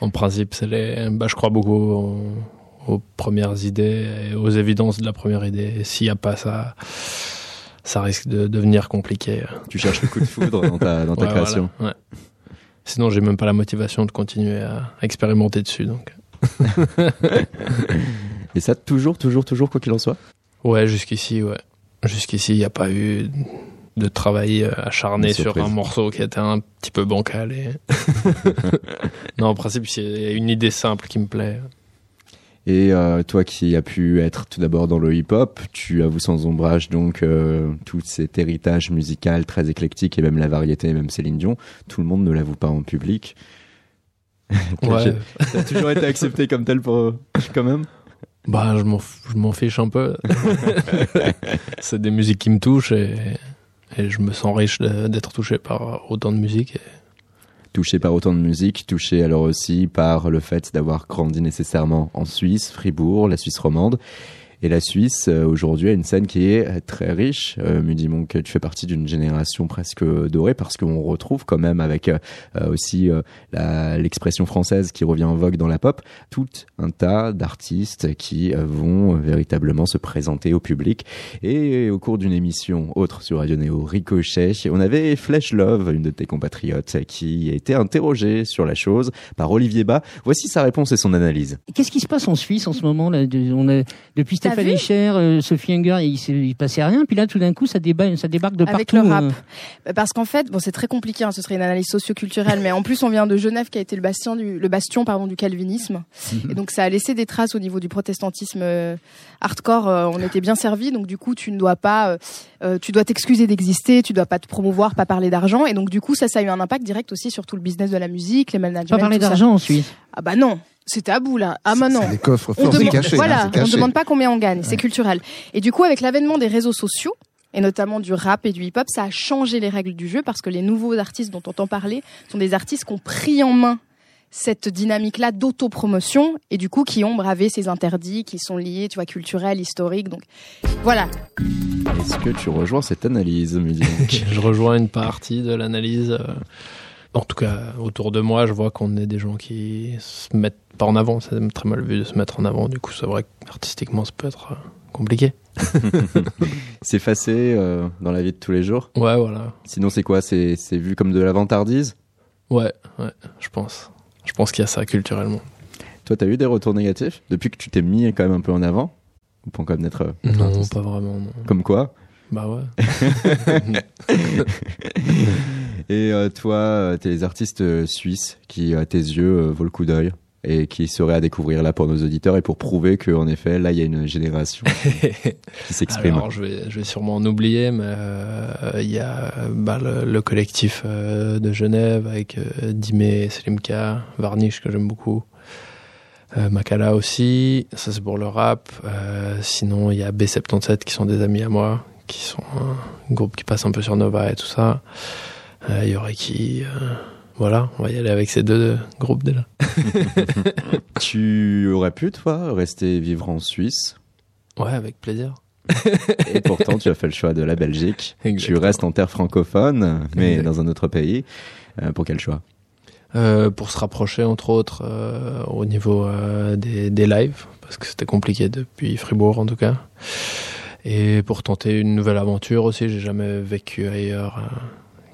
En principe, c'est les. Bah, je crois beaucoup aux, aux premières idées aux évidences de la première idée. Et s'il n'y a pas ça, ça risque de devenir compliqué. tu cherches le coup de foudre dans ta, dans ta [LAUGHS] Ouais, création. voilà, ouais. Sinon, j'ai même pas la motivation de continuer à expérimenter dessus. Donc, [LAUGHS] Et ça, toujours, toujours, toujours, quoi qu'il en soit? Ouais, jusqu'ici, ouais. Jusqu'ici, il n'y a pas eu de travail euh, acharné sur un morceau qui était un petit peu bancal. Et... [LAUGHS] non, en principe, c'est une idée simple qui me plaît. Et euh, toi qui as pu être tout d'abord dans le hip-hop, tu avoues sans ombrage donc euh, tout cet héritage musical très éclectique et même la variété, même Céline Dion. Tout le monde ne l'avoue pas en public. [LAUGHS] Ouais. T'as toujours été accepté comme tel pour quand même? Bah, je m'en, je m'en fiche un peu. [LAUGHS] c'est des musiques qui me touchent et, et je me sens riche d'être touché par autant de musique. et- Touché par autant de musique, touché alors aussi par le fait d'avoir grandi nécessairement en Suisse, Fribourg, la Suisse romande. Et la Suisse, euh, aujourd'hui, a une scène qui est euh, très riche. Euh, Mudimon, que tu fais partie d'une génération presque dorée parce qu'on retrouve quand même avec euh, euh, aussi euh, l'expression française qui revient en vogue dans la pop, tout un tas d'artistes qui euh, vont euh, véritablement se présenter au public. Et au cours d'une émission autre sur Radio Néo, Ricochet, on avait Flesh Love, une de tes compatriotes, qui a été interrogée sur la chose par Olivier Bas. Voici sa réponse et son analyse. Qu'est-ce qui se passe en Suisse en ce moment là on a, Depuis Stéphane vu Echer, euh, Sophie Hunger, il, il passait rien. Puis là, tout d'un coup, ça, déba- ça débarque de Avec partout. le rap. euh. Parce qu'en fait, bon, c'est très compliqué, hein, ce serait une analyse socioculturelle, mais en plus, on vient de Genève, qui a été le bastion du, le bastion, pardon, du calvinisme. Et donc, ça a laissé des traces au niveau du protestantisme euh, hardcore. euh, on était bien servi, donc du coup, tu ne dois pas, tu dois t'excuser d'exister, tu dois pas te promouvoir, pas parler d'argent. Et donc, du coup, ça, ça a eu un impact direct aussi sur tout le business de la musique, les managements. Pas parler d'argent en Suisse. Ah bah non, c'est tabou là. Ah non. C'est des coffres On forts, c'est demande, caché. voilà, hein, c'est on caché. demande pas combien on gagne, c'est culturel. Et du coup, avec l'avènement des réseaux sociaux, et notamment du rap et du hip-hop, ça a changé les règles du jeu parce que les nouveaux artistes dont on entend parler sont des artistes qui ont pris en main cette dynamique-là d'autopromotion et du coup qui ont bravé ces interdits qui sont liés, tu vois, culturels, historiques. Donc voilà. Est-ce que tu rejoins cette analyse, Mudimon [LAUGHS] Je rejoins une partie de l'analyse. euh, En tout cas, autour de moi, je vois qu'on est des gens qui se mettent pas en avant. C'est très mal vu de se mettre en avant. Du coup, c'est vrai qu'artistiquement, ça peut être euh, compliqué. [LAUGHS] [LAUGHS] S'effacer euh, dans la vie de tous les jours Ouais, voilà. Sinon, c'est quoi? C'est c'est vu comme de la vantardise Ouais, ouais, je pense. Je pense qu'il y a ça culturellement. Toi, t'as eu des retours négatifs? Depuis que tu t'es mis quand même un peu en avant? Ou pour comme être, être Non, artiste? pas vraiment, non. Comme quoi? Bah ouais. [LAUGHS] Et euh, toi, euh, t'es les artistes euh, suisses qui, à tes yeux, vaut le coup d'œil et qui seraient à découvrir là pour nos auditeurs et pour prouver qu'en effet, là, il y a une génération [LAUGHS] qui s'exprime. Alors, je vais, je vais sûrement en oublier, mais euh, il y a bah, le, le collectif euh, de Genève avec euh, Dimé, Selimka, Varnish que j'aime beaucoup, Makala aussi. Ça c'est pour le rap. Sinon, il y a B77 qui sont des amis à moi, qui sont un groupe qui passe un peu sur Nova et tout ça. Euh, Il y aurait qui euh, voilà, on va y aller avec ces deux groupes déjà. [LAUGHS] tu aurais pu, toi, rester vivre en Suisse Ouais, avec plaisir. [LAUGHS] Et pourtant, tu as fait le choix de la Belgique. Tu restes en terre francophone, mais Exact. dans un autre pays. Euh, pour quel choix Euh, pour se rapprocher entre autres euh, au niveau euh, des, des lives parce que c'était compliqué depuis Fribourg en tout cas et pour tenter une nouvelle aventure aussi j'ai jamais vécu ailleurs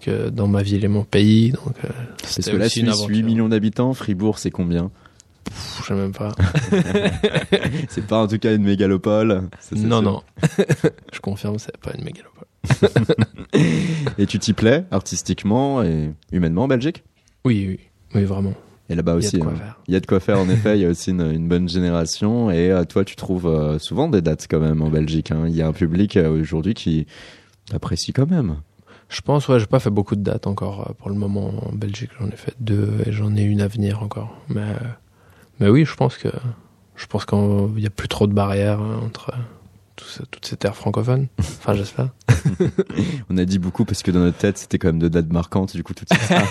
euh, dans ma ville et mon pays donc euh, Parce que la aussi Suisse, 8 aventure. millions d'habitants, Fribourg, c'est combien? Pff, je sais même pas [LAUGHS] C'est pas en tout cas une mégalopole. ça, non sûr. non [LAUGHS] je confirme c'est pas une mégalopole [LAUGHS] Et tu t'y plais artistiquement et humainement en Belgique? Oui oui oui vraiment Et là-bas Il y a aussi, de quoi hein. faire. il y a de quoi faire en effet. Il y a aussi une, une bonne génération. Et euh, toi, tu trouves euh, souvent des dates quand même en Belgique. hein. Il y a un public euh, aujourd'hui qui apprécie quand même. Je pense ouais j'ai pas fait beaucoup de dates encore euh, pour le moment en Belgique. J'en ai fait deux et j'en ai une à venir encore. Mais euh, mais oui je pense que je pense qu'il y a plus trop de barrières hein, entre tout ce- toutes ces terres francophones [LAUGHS] enfin j'espère [LAUGHS] On a dit beaucoup parce que dans notre tête, c'était quand même deux dates marquantes. Du coup, tout de [LAUGHS] ah,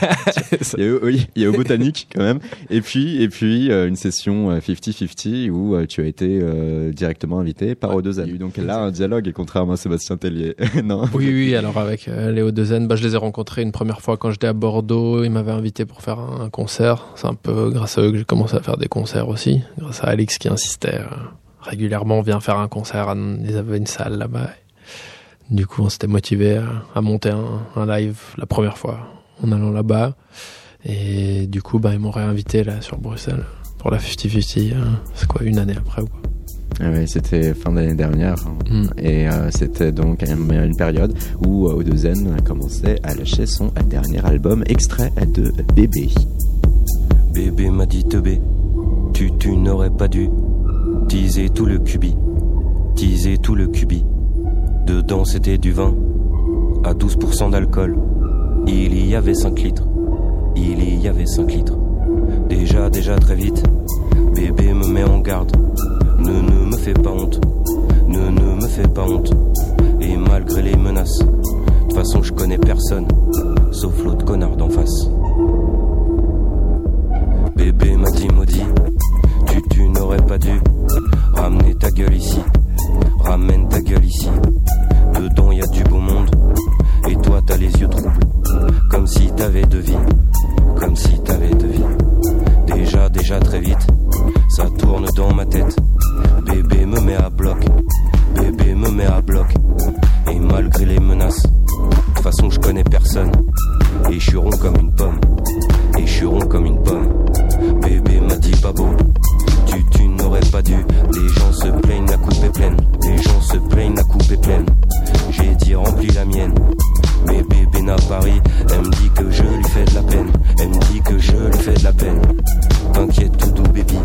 il y a oui, il y a au botanique quand même. Et puis, et puis euh, une session euh, 50-50 où euh, tu as été euh, directement invité par O2N. Il y a eu donc là un dialogue, et contrairement à Sébastien Tellier. non. oui oui alors avec euh, Léo Dezen bah, je les ai rencontrés une première fois quand j'étais à Bordeaux ils m'avaient invité pour faire un, un concert c'est un peu grâce à eux que j'ai commencé à faire des concerts aussi grâce à Alix qui insistait euh, régulièrement viens faire un concert à- ils avaient une salle là-bas Du coup, on s'était motivé à, à monter un, un live la première fois en allant là-bas. Et du coup, bah, ils m'ont réinvité là sur Bruxelles pour la 50-50. euh, C'est quoi, une année après ou quoi Ah ouais, c'était fin d'année dernière. hein. Mm. Et euh, c'était donc une, une période où euh, O2N commençait à lâcher son dernier album extrait de Bébé. Bébé m'a dit teubé, tu, tu n'aurais pas dû teaser tout le cubi, teaser tout le cubi. Dedans c'était du vin, à 12% d'alcool. Il y avait 5 litres, il y avait 5 litres. Déjà, déjà très vite, bébé me met en garde. Ne, ne me fais pas honte, ne, ne me fais pas honte. Et malgré les menaces, de toute façon je connais personne, sauf l'autre connard d'en face. Bébé m'a dit maudit, tu n'aurais pas dû ramener ta gueule ici. Ramène ta gueule ici. Dedans y a du beau monde, et toi t'as les yeux troubles, comme si t'avais de vie, comme si t'avais de vie. Déjà, déjà très vite, ça tourne dans ma tête. Bébé me met à bloc, bébé me met à bloc, et malgré les menaces, de toute façon je connais personne, et je suis rond comme une pomme, et je suis rond comme une pomme. Bébé m'a dit pas beau, pas dû. Les gens se plaignent, la coupe est pleine. Les gens se plaignent, la coupe est pleine. J'ai dit remplis la mienne. Mais bébé n'a pas ri. Elle me dit que je lui fais de la peine. Elle me dit que je lui fais de la peine. T'inquiète, tout doux, baby.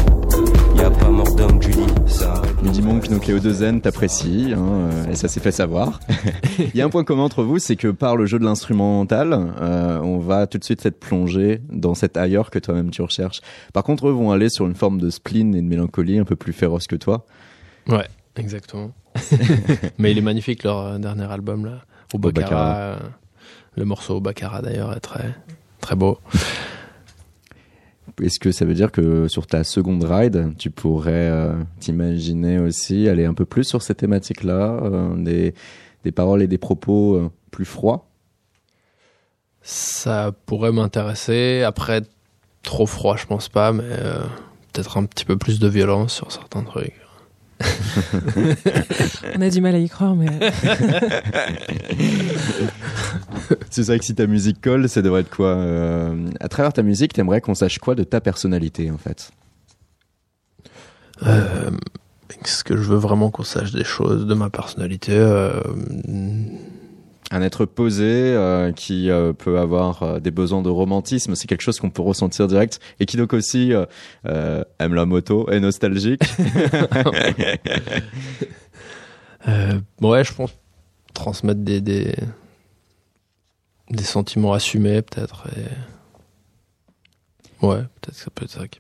Pas mort d'homme, Julie. Ça. Lui dit donc donc Léo Dezen t'apprécie, hein, euh, et ça s'est fait savoir. [LAUGHS] Il y a un point commun entre vous, c'est que par le jeu de l'instrumental, euh, on va tout de suite être plongé dans cet ailleurs que toi-même tu recherches. Par contre, eux vont aller sur une forme de spleen et de mélancolie un peu plus féroce que toi. Ouais, exactement. [LAUGHS] Mais il est magnifique leur euh, dernier album là, au Baccarat. Baccarat. le morceau au Baccarat d'ailleurs est très très beau. Est-ce que ça veut dire que sur ta seconde ride, tu pourrais euh, t'imaginer aussi aller un peu plus sur ces thématiques-là, euh, des, des paroles et des propos euh, plus froids? Ça pourrait m'intéresser. Après, trop froid, je pense pas, mais euh, peut-être un petit peu plus de violence sur certains trucs. [LAUGHS] On a du mal à y croire, mais [LAUGHS] [LAUGHS] C'est vrai que si ta musique colle, ça devrait être quoi Euh, À travers ta musique, t'aimerais qu'on sache quoi de ta personnalité en fait? Euh, Est-ce que je veux vraiment qu'on sache des choses de ma personnalité euh, Un être posé euh, qui euh, peut avoir euh, des besoins de romantisme, c'est quelque chose qu'on peut ressentir direct et qui donc aussi aime la moto, est nostalgique. [LAUGHS] Ouais, je pense transmettre des, des, des sentiments assumés, peut-être. Et... Ouais, peut-être que ça peut être ça. qui-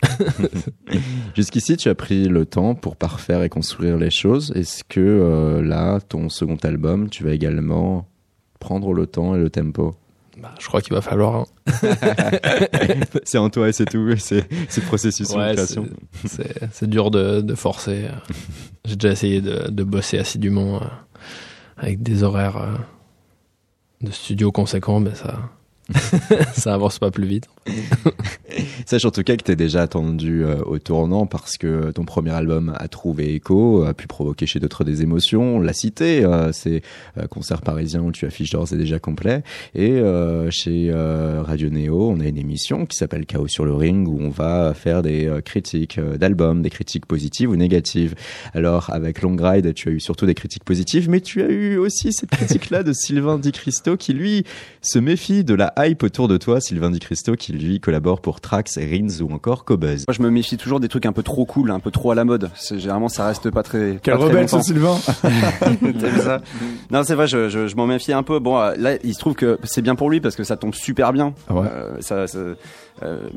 [LAUGHS] Jusqu'ici, tu as pris le temps pour parfaire et construire les choses. Est-ce que euh, là, ton second album, tu vas également prendre le temps et le tempo? Bah, je crois qu'il va falloir. hein. [LAUGHS] C'est en toi et c'est tout, c'est le processus de création. c'est- dur de, de forcer. J'ai déjà essayé de, de bosser assidûment euh, avec des horaires euh, de studio conséquents, mais ça, [LAUGHS] [LAUGHS] ça avance pas plus vite. [LAUGHS] [LAUGHS] Sache en tout cas que t'es déjà attendu euh, au tournant parce que ton premier album a trouvé écho, a pu provoquer chez d'autres des émotions. On l'a cité, euh, c'est euh, concert parisien où tu affiches d'ores et déjà complet. Et euh, chez euh, Radio Néo, on a une émission qui s'appelle Chaos sur le ring où on va faire des euh, critiques d'albums, des critiques positives ou négatives. Alors avec Long Ride, tu as eu surtout des critiques positives, mais tu as eu aussi cette critique-là de Sylvain Di Cristo qui lui se méfie de la hype autour de toi. Sylvain Di Cristo qui lui collabore pour Trax, Rins ou encore Cobuzz. Moi, je me méfie toujours des trucs un peu trop cool, un peu trop à la mode. C'est- Généralement, ça reste pas très. Quel pas très rebelle, ce longtemps. Sylvain [LAUGHS] [LAUGHS] ça? Non, c'est vrai, je, je, je m'en méfie un peu. Bon, euh, là, il se trouve que c'est bien pour lui parce que ça tombe super bien. Ouais. Euh, ça, ça- euh,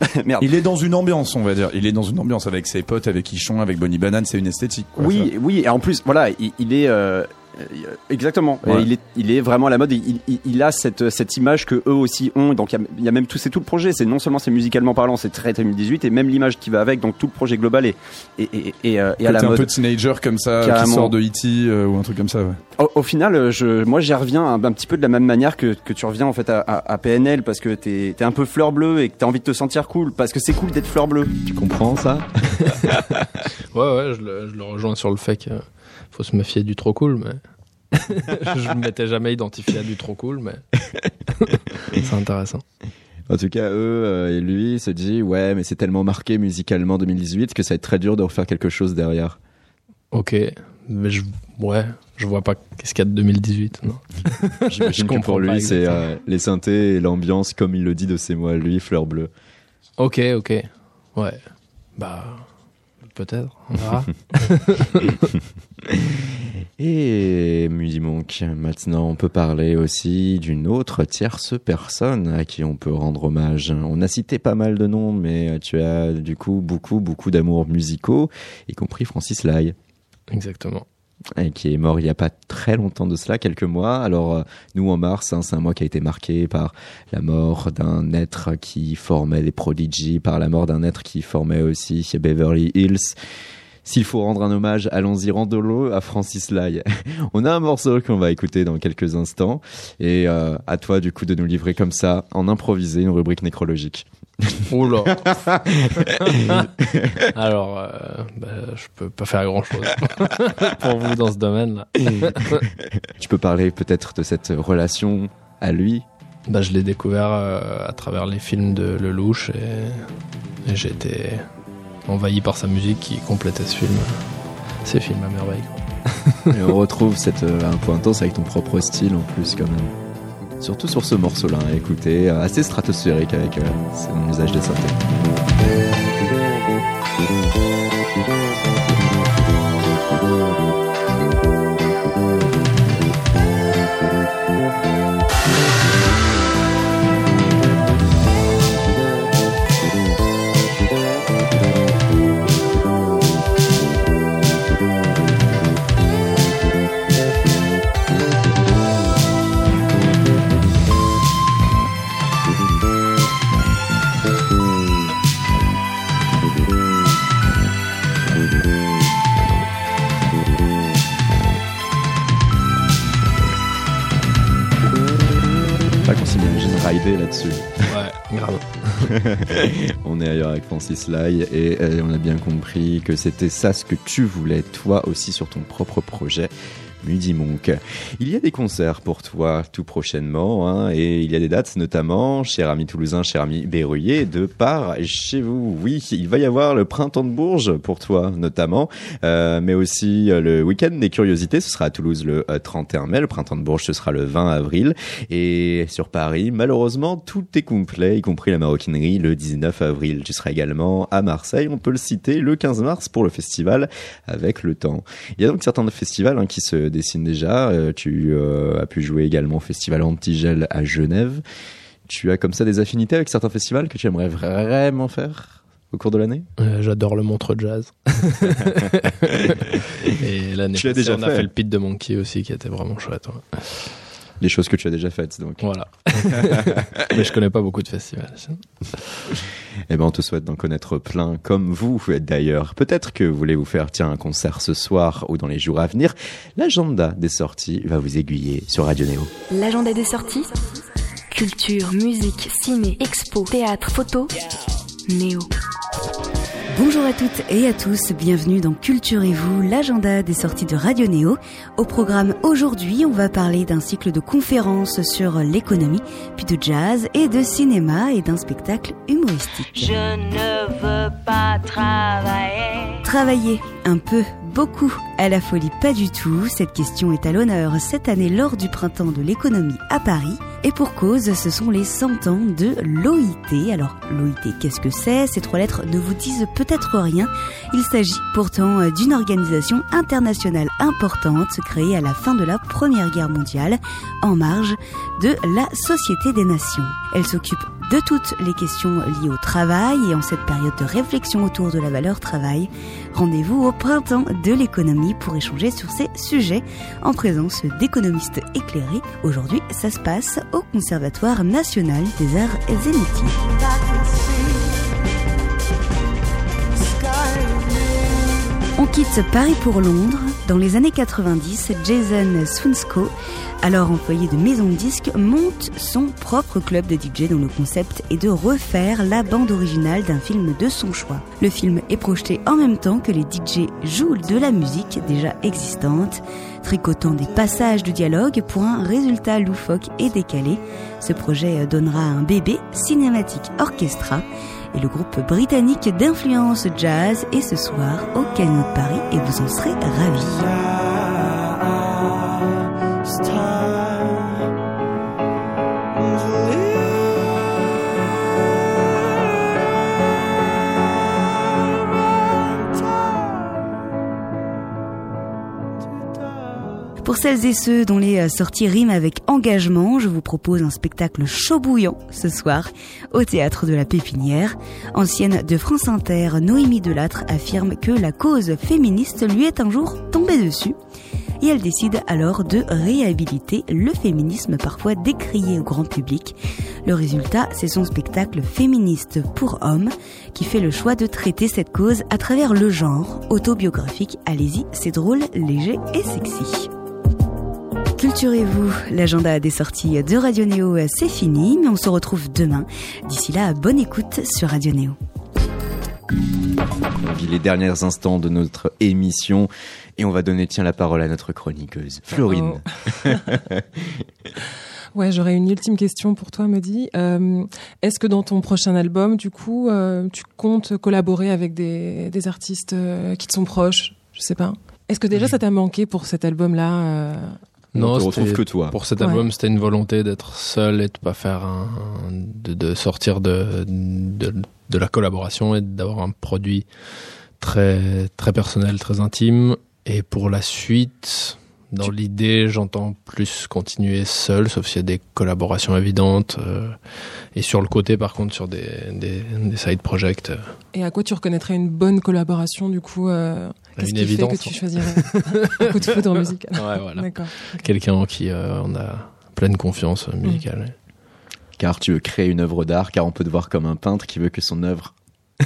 [LAUGHS] Merde. Il est dans une ambiance, on va dire. Il est dans une ambiance avec ses potes, avec Ichon, avec Bonnie Banane, c'est une esthétique. quoi, Oui, oui, et en plus, voilà, il, il est euh, exactement. Ouais. Et Il est, il est vraiment à la mode. Il, il, il a cette, cette image que eux aussi ont. Donc il y a, il y a même tout, c'est tout le projet. C'est non seulement c'est musicalement parlant, c'est très 2018, et même l'image qui va avec. Donc tout le projet global est, et, euh, et à la Côté un mode. peu teenager comme ça, qui Carrément. sort de E.T. euh, ou un truc comme ça, ouais. Au, au final, euh, je, moi, j'y reviens un, un petit peu de la même manière que, que tu reviens en fait à, à, à PNL parce que t'es es un peu fleur bleue et que t'as envie de te sentir cool parce que c'est cool d'être fleur bleue. Tu comprends ça? [LAUGHS] [LAUGHS] Ouais, ouais, je le, je le rejoins sur le fait qu'il faut se méfier du trop cool, mais. [LAUGHS] je ne m'étais jamais identifié à du trop cool, mais. [LAUGHS] c'est intéressant. En tout cas, eux euh, et lui se dit ouais, mais c'est tellement marqué musicalement 2018 que ça va être très dur de refaire quelque chose derrière. Ok, mais je, ouais, je vois pas qu'est-ce qu'il y a de 2018. Non. [LAUGHS] Que comprends pour lui, c'est euh, les synthés et l'ambiance, comme il le dit de ses mots à lui, fleur bleue. Ok, ok. Ouais. Bah, peut-être, on verra. Et Mudimonk, maintenant on peut parler aussi d'une autre tierce personne à qui on peut rendre hommage. On a cité pas mal de noms, mais tu as du coup beaucoup, beaucoup d'amours musicaux, y compris Francis Lai. Exactement. Et qui est mort il y a pas très longtemps de cela, quelques mois. Alors euh, nous en mars, hein, c'est un mois qui a été marqué par la mort d'un être qui formait les Prodigy, par la mort d'un être qui formait aussi Beverly Hills. S'il faut rendre un hommage, allons-y, rendons-le à Francis Lai. [LAUGHS] On a un morceau qu'on va écouter dans quelques instants. Et euh, à toi, du coup, de nous livrer comme ça, en improvisé, une rubrique nécrologique. Oula. [LAUGHS] Alors, euh, bah, je peux pas faire grand chose [LAUGHS] pour vous dans ce domaine-là. tu peux parler peut-être de cette relation à lui? Bah, je l'ai découvert euh, à travers les films de Lelouch et, et j'ai été envahi par sa musique qui complétait ce film, ces films à merveille. Et on retrouve cette, euh, un point intense avec ton propre style en plus quand même. Surtout sur ce morceau-là, à écouter, euh, assez stratosphérique avec euh, usage des synthés. Là-dessus. Ouais, grave. [LAUGHS] on est ailleurs avec Francis Lai et euh, on a bien compris que c'était ça ce que tu voulais toi aussi sur ton propre projet. Mudi Monk. Il y a des concerts pour toi tout prochainement hein, et il y a des dates notamment, cher ami toulousain, cher ami Berruyer, de par chez vous. Oui, il va y avoir le printemps de Bourges pour toi notamment, euh, mais aussi euh, le week-end des curiosités, ce sera à Toulouse le euh, 31 mai, le printemps de Bourges ce sera le 20 avril et sur Paris, malheureusement, tout est complet, y compris la maroquinerie le 19 avril. Tu seras également à Marseille, on peut le citer, le 15 mars pour le festival avec le temps. Il y a donc certains festivals hein, qui se dessinent déjà. Euh, tu euh, as pu jouer également au festival Antigel à Genève. Tu as comme ça des affinités avec certains festivals que tu aimerais vraiment faire au cours de l'année? Euh, J'adore le Montreux Jazz. [LAUGHS] et l'année Tu l'as passée, déjà on a fait. fait le pit de Monkey aussi qui était vraiment chouette. ouais. Des choses que tu as déjà faites. Donc voilà. [LAUGHS] Mais je connais pas beaucoup de festivals. Eh ben, on te souhaite d'en connaître plein, comme vous d'ailleurs. Peut-être que vous voulez vous faire tiens un concert ce soir ou dans les jours à venir. L'agenda des sorties va vous aiguiller sur Radio Néo. L'agenda des sorties Culture, musique, ciné, expo, théâtre, photo. Néo. Bonjour à toutes et à tous, bienvenue dans Culturez-vous, l'agenda des sorties de Radio Néo. Au programme aujourd'hui, on va parler d'un cycle de conférences sur l'économie, puis de jazz et de cinéma et d'un spectacle humoristique. Je ne veux pas travailler. Travailler un peu, beaucoup, à la folie pas du tout. Cette question est à l'honneur cette année lors du printemps de l'économie à Paris. Et pour cause, ce sont les 100 ans de l'OIT. Alors, l'OIT, qu'est-ce que c'est? Ces trois lettres ne vous disent peut-être rien. Il s'agit pourtant d'une organisation internationale importante créée à la fin de la Première Guerre mondiale, en marge de la Société des Nations. Elle s'occupe de toutes les questions liées au travail et en cette période de réflexion autour de la valeur travail, rendez-vous au printemps de l'économie pour échanger sur ces sujets en présence d'économistes éclairés. Aujourd'hui, ça se passe au Conservatoire national des arts et métiers. Quitte Paris pour Londres. Dans les années 90, Jason Swinsko, alors employé de maison de disques, monte son propre club de DJ dont le concept est de refaire la bande originale d'un film de son choix. Le film est projeté en même temps que les DJ jouent de la musique déjà existante, tricotant des passages de dialogue pour un résultat loufoque et décalé. Ce projet donnera un bébé cinématique orchestra et le groupe britannique d'influence jazz est ce soir au Canyon de Paris et vous en serez ravis. Pour celles et ceux dont les sorties riment avec engagement, je vous propose un spectacle chaud bouillant ce soir au théâtre de la Pépinière. Ancienne de France Inter, Noémie Delattre affirme que la cause féministe lui est un jour tombée dessus et elle décide alors de réhabiliter le féminisme parfois décrié au grand public. Le résultat, c'est son spectacle féministe pour hommes qui fait le choix de traiter cette cause à travers le genre autobiographique. Allez-y, c'est drôle, léger et sexy. Culturez-vous, l'agenda des sorties de Radio Néo, c'est fini, mais on se retrouve demain. D'ici là, bonne écoute sur Radio Néo. On vit les derniers instants de notre émission et on va donner tiens la parole à notre chroniqueuse, Florine. Oh. [LAUGHS] Ouais, j'aurais une ultime question pour toi, Mehdi. Euh, Est-ce que dans ton prochain album, du coup, euh, tu comptes collaborer avec des, des artistes euh, qui te sont proches? Je sais pas. Est-ce que déjà ça t'a manqué pour cet album-là Non, te retrouve c'était- que toi. Pour cet Ouais. album, c'était une volonté d'être seul et de pas faire un, de, de sortir de, de, de la collaboration et d'avoir un produit très, très personnel, très intime. Et pour la suite, dans l'idée, j'entends plus continuer seul, sauf s'il y a des collaborations évidentes. euh, et sur le côté, par contre, sur des, des, des side projects. euh, Et à quoi tu reconnaîtrais une bonne collaboration, du coup euh, Qu'est-ce Une qui évidence, fait que tu hein. choisirais un coup de foudre musical [LAUGHS] Ouais, voilà. D'accord. Quelqu'un en qui euh, on a pleine confiance euh, musicale. Car tu veux créer une œuvre d'art, car on peut te voir comme un peintre qui veut que son œuvre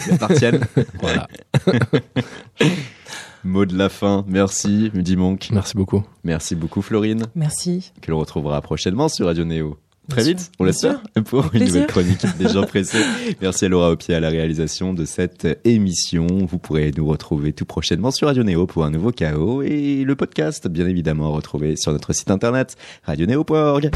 lui appartienne. [LAUGHS] Voilà. [LAUGHS] Mot de la fin, merci Mudi Monk. Merci beaucoup. Merci beaucoup Florine, Merci. que l'on retrouvera prochainement sur Radio Néo. Très vite, on l'espère, [LAUGHS] pour une plaisir. nouvelle chronique des gens [LAUGHS] pressés. Merci à Laura Opier à la réalisation de cette émission. Vous pourrez nous retrouver tout prochainement sur Radio Néo pour un nouveau chaos et le podcast, bien évidemment, retrouvé sur notre site internet radionéo.org.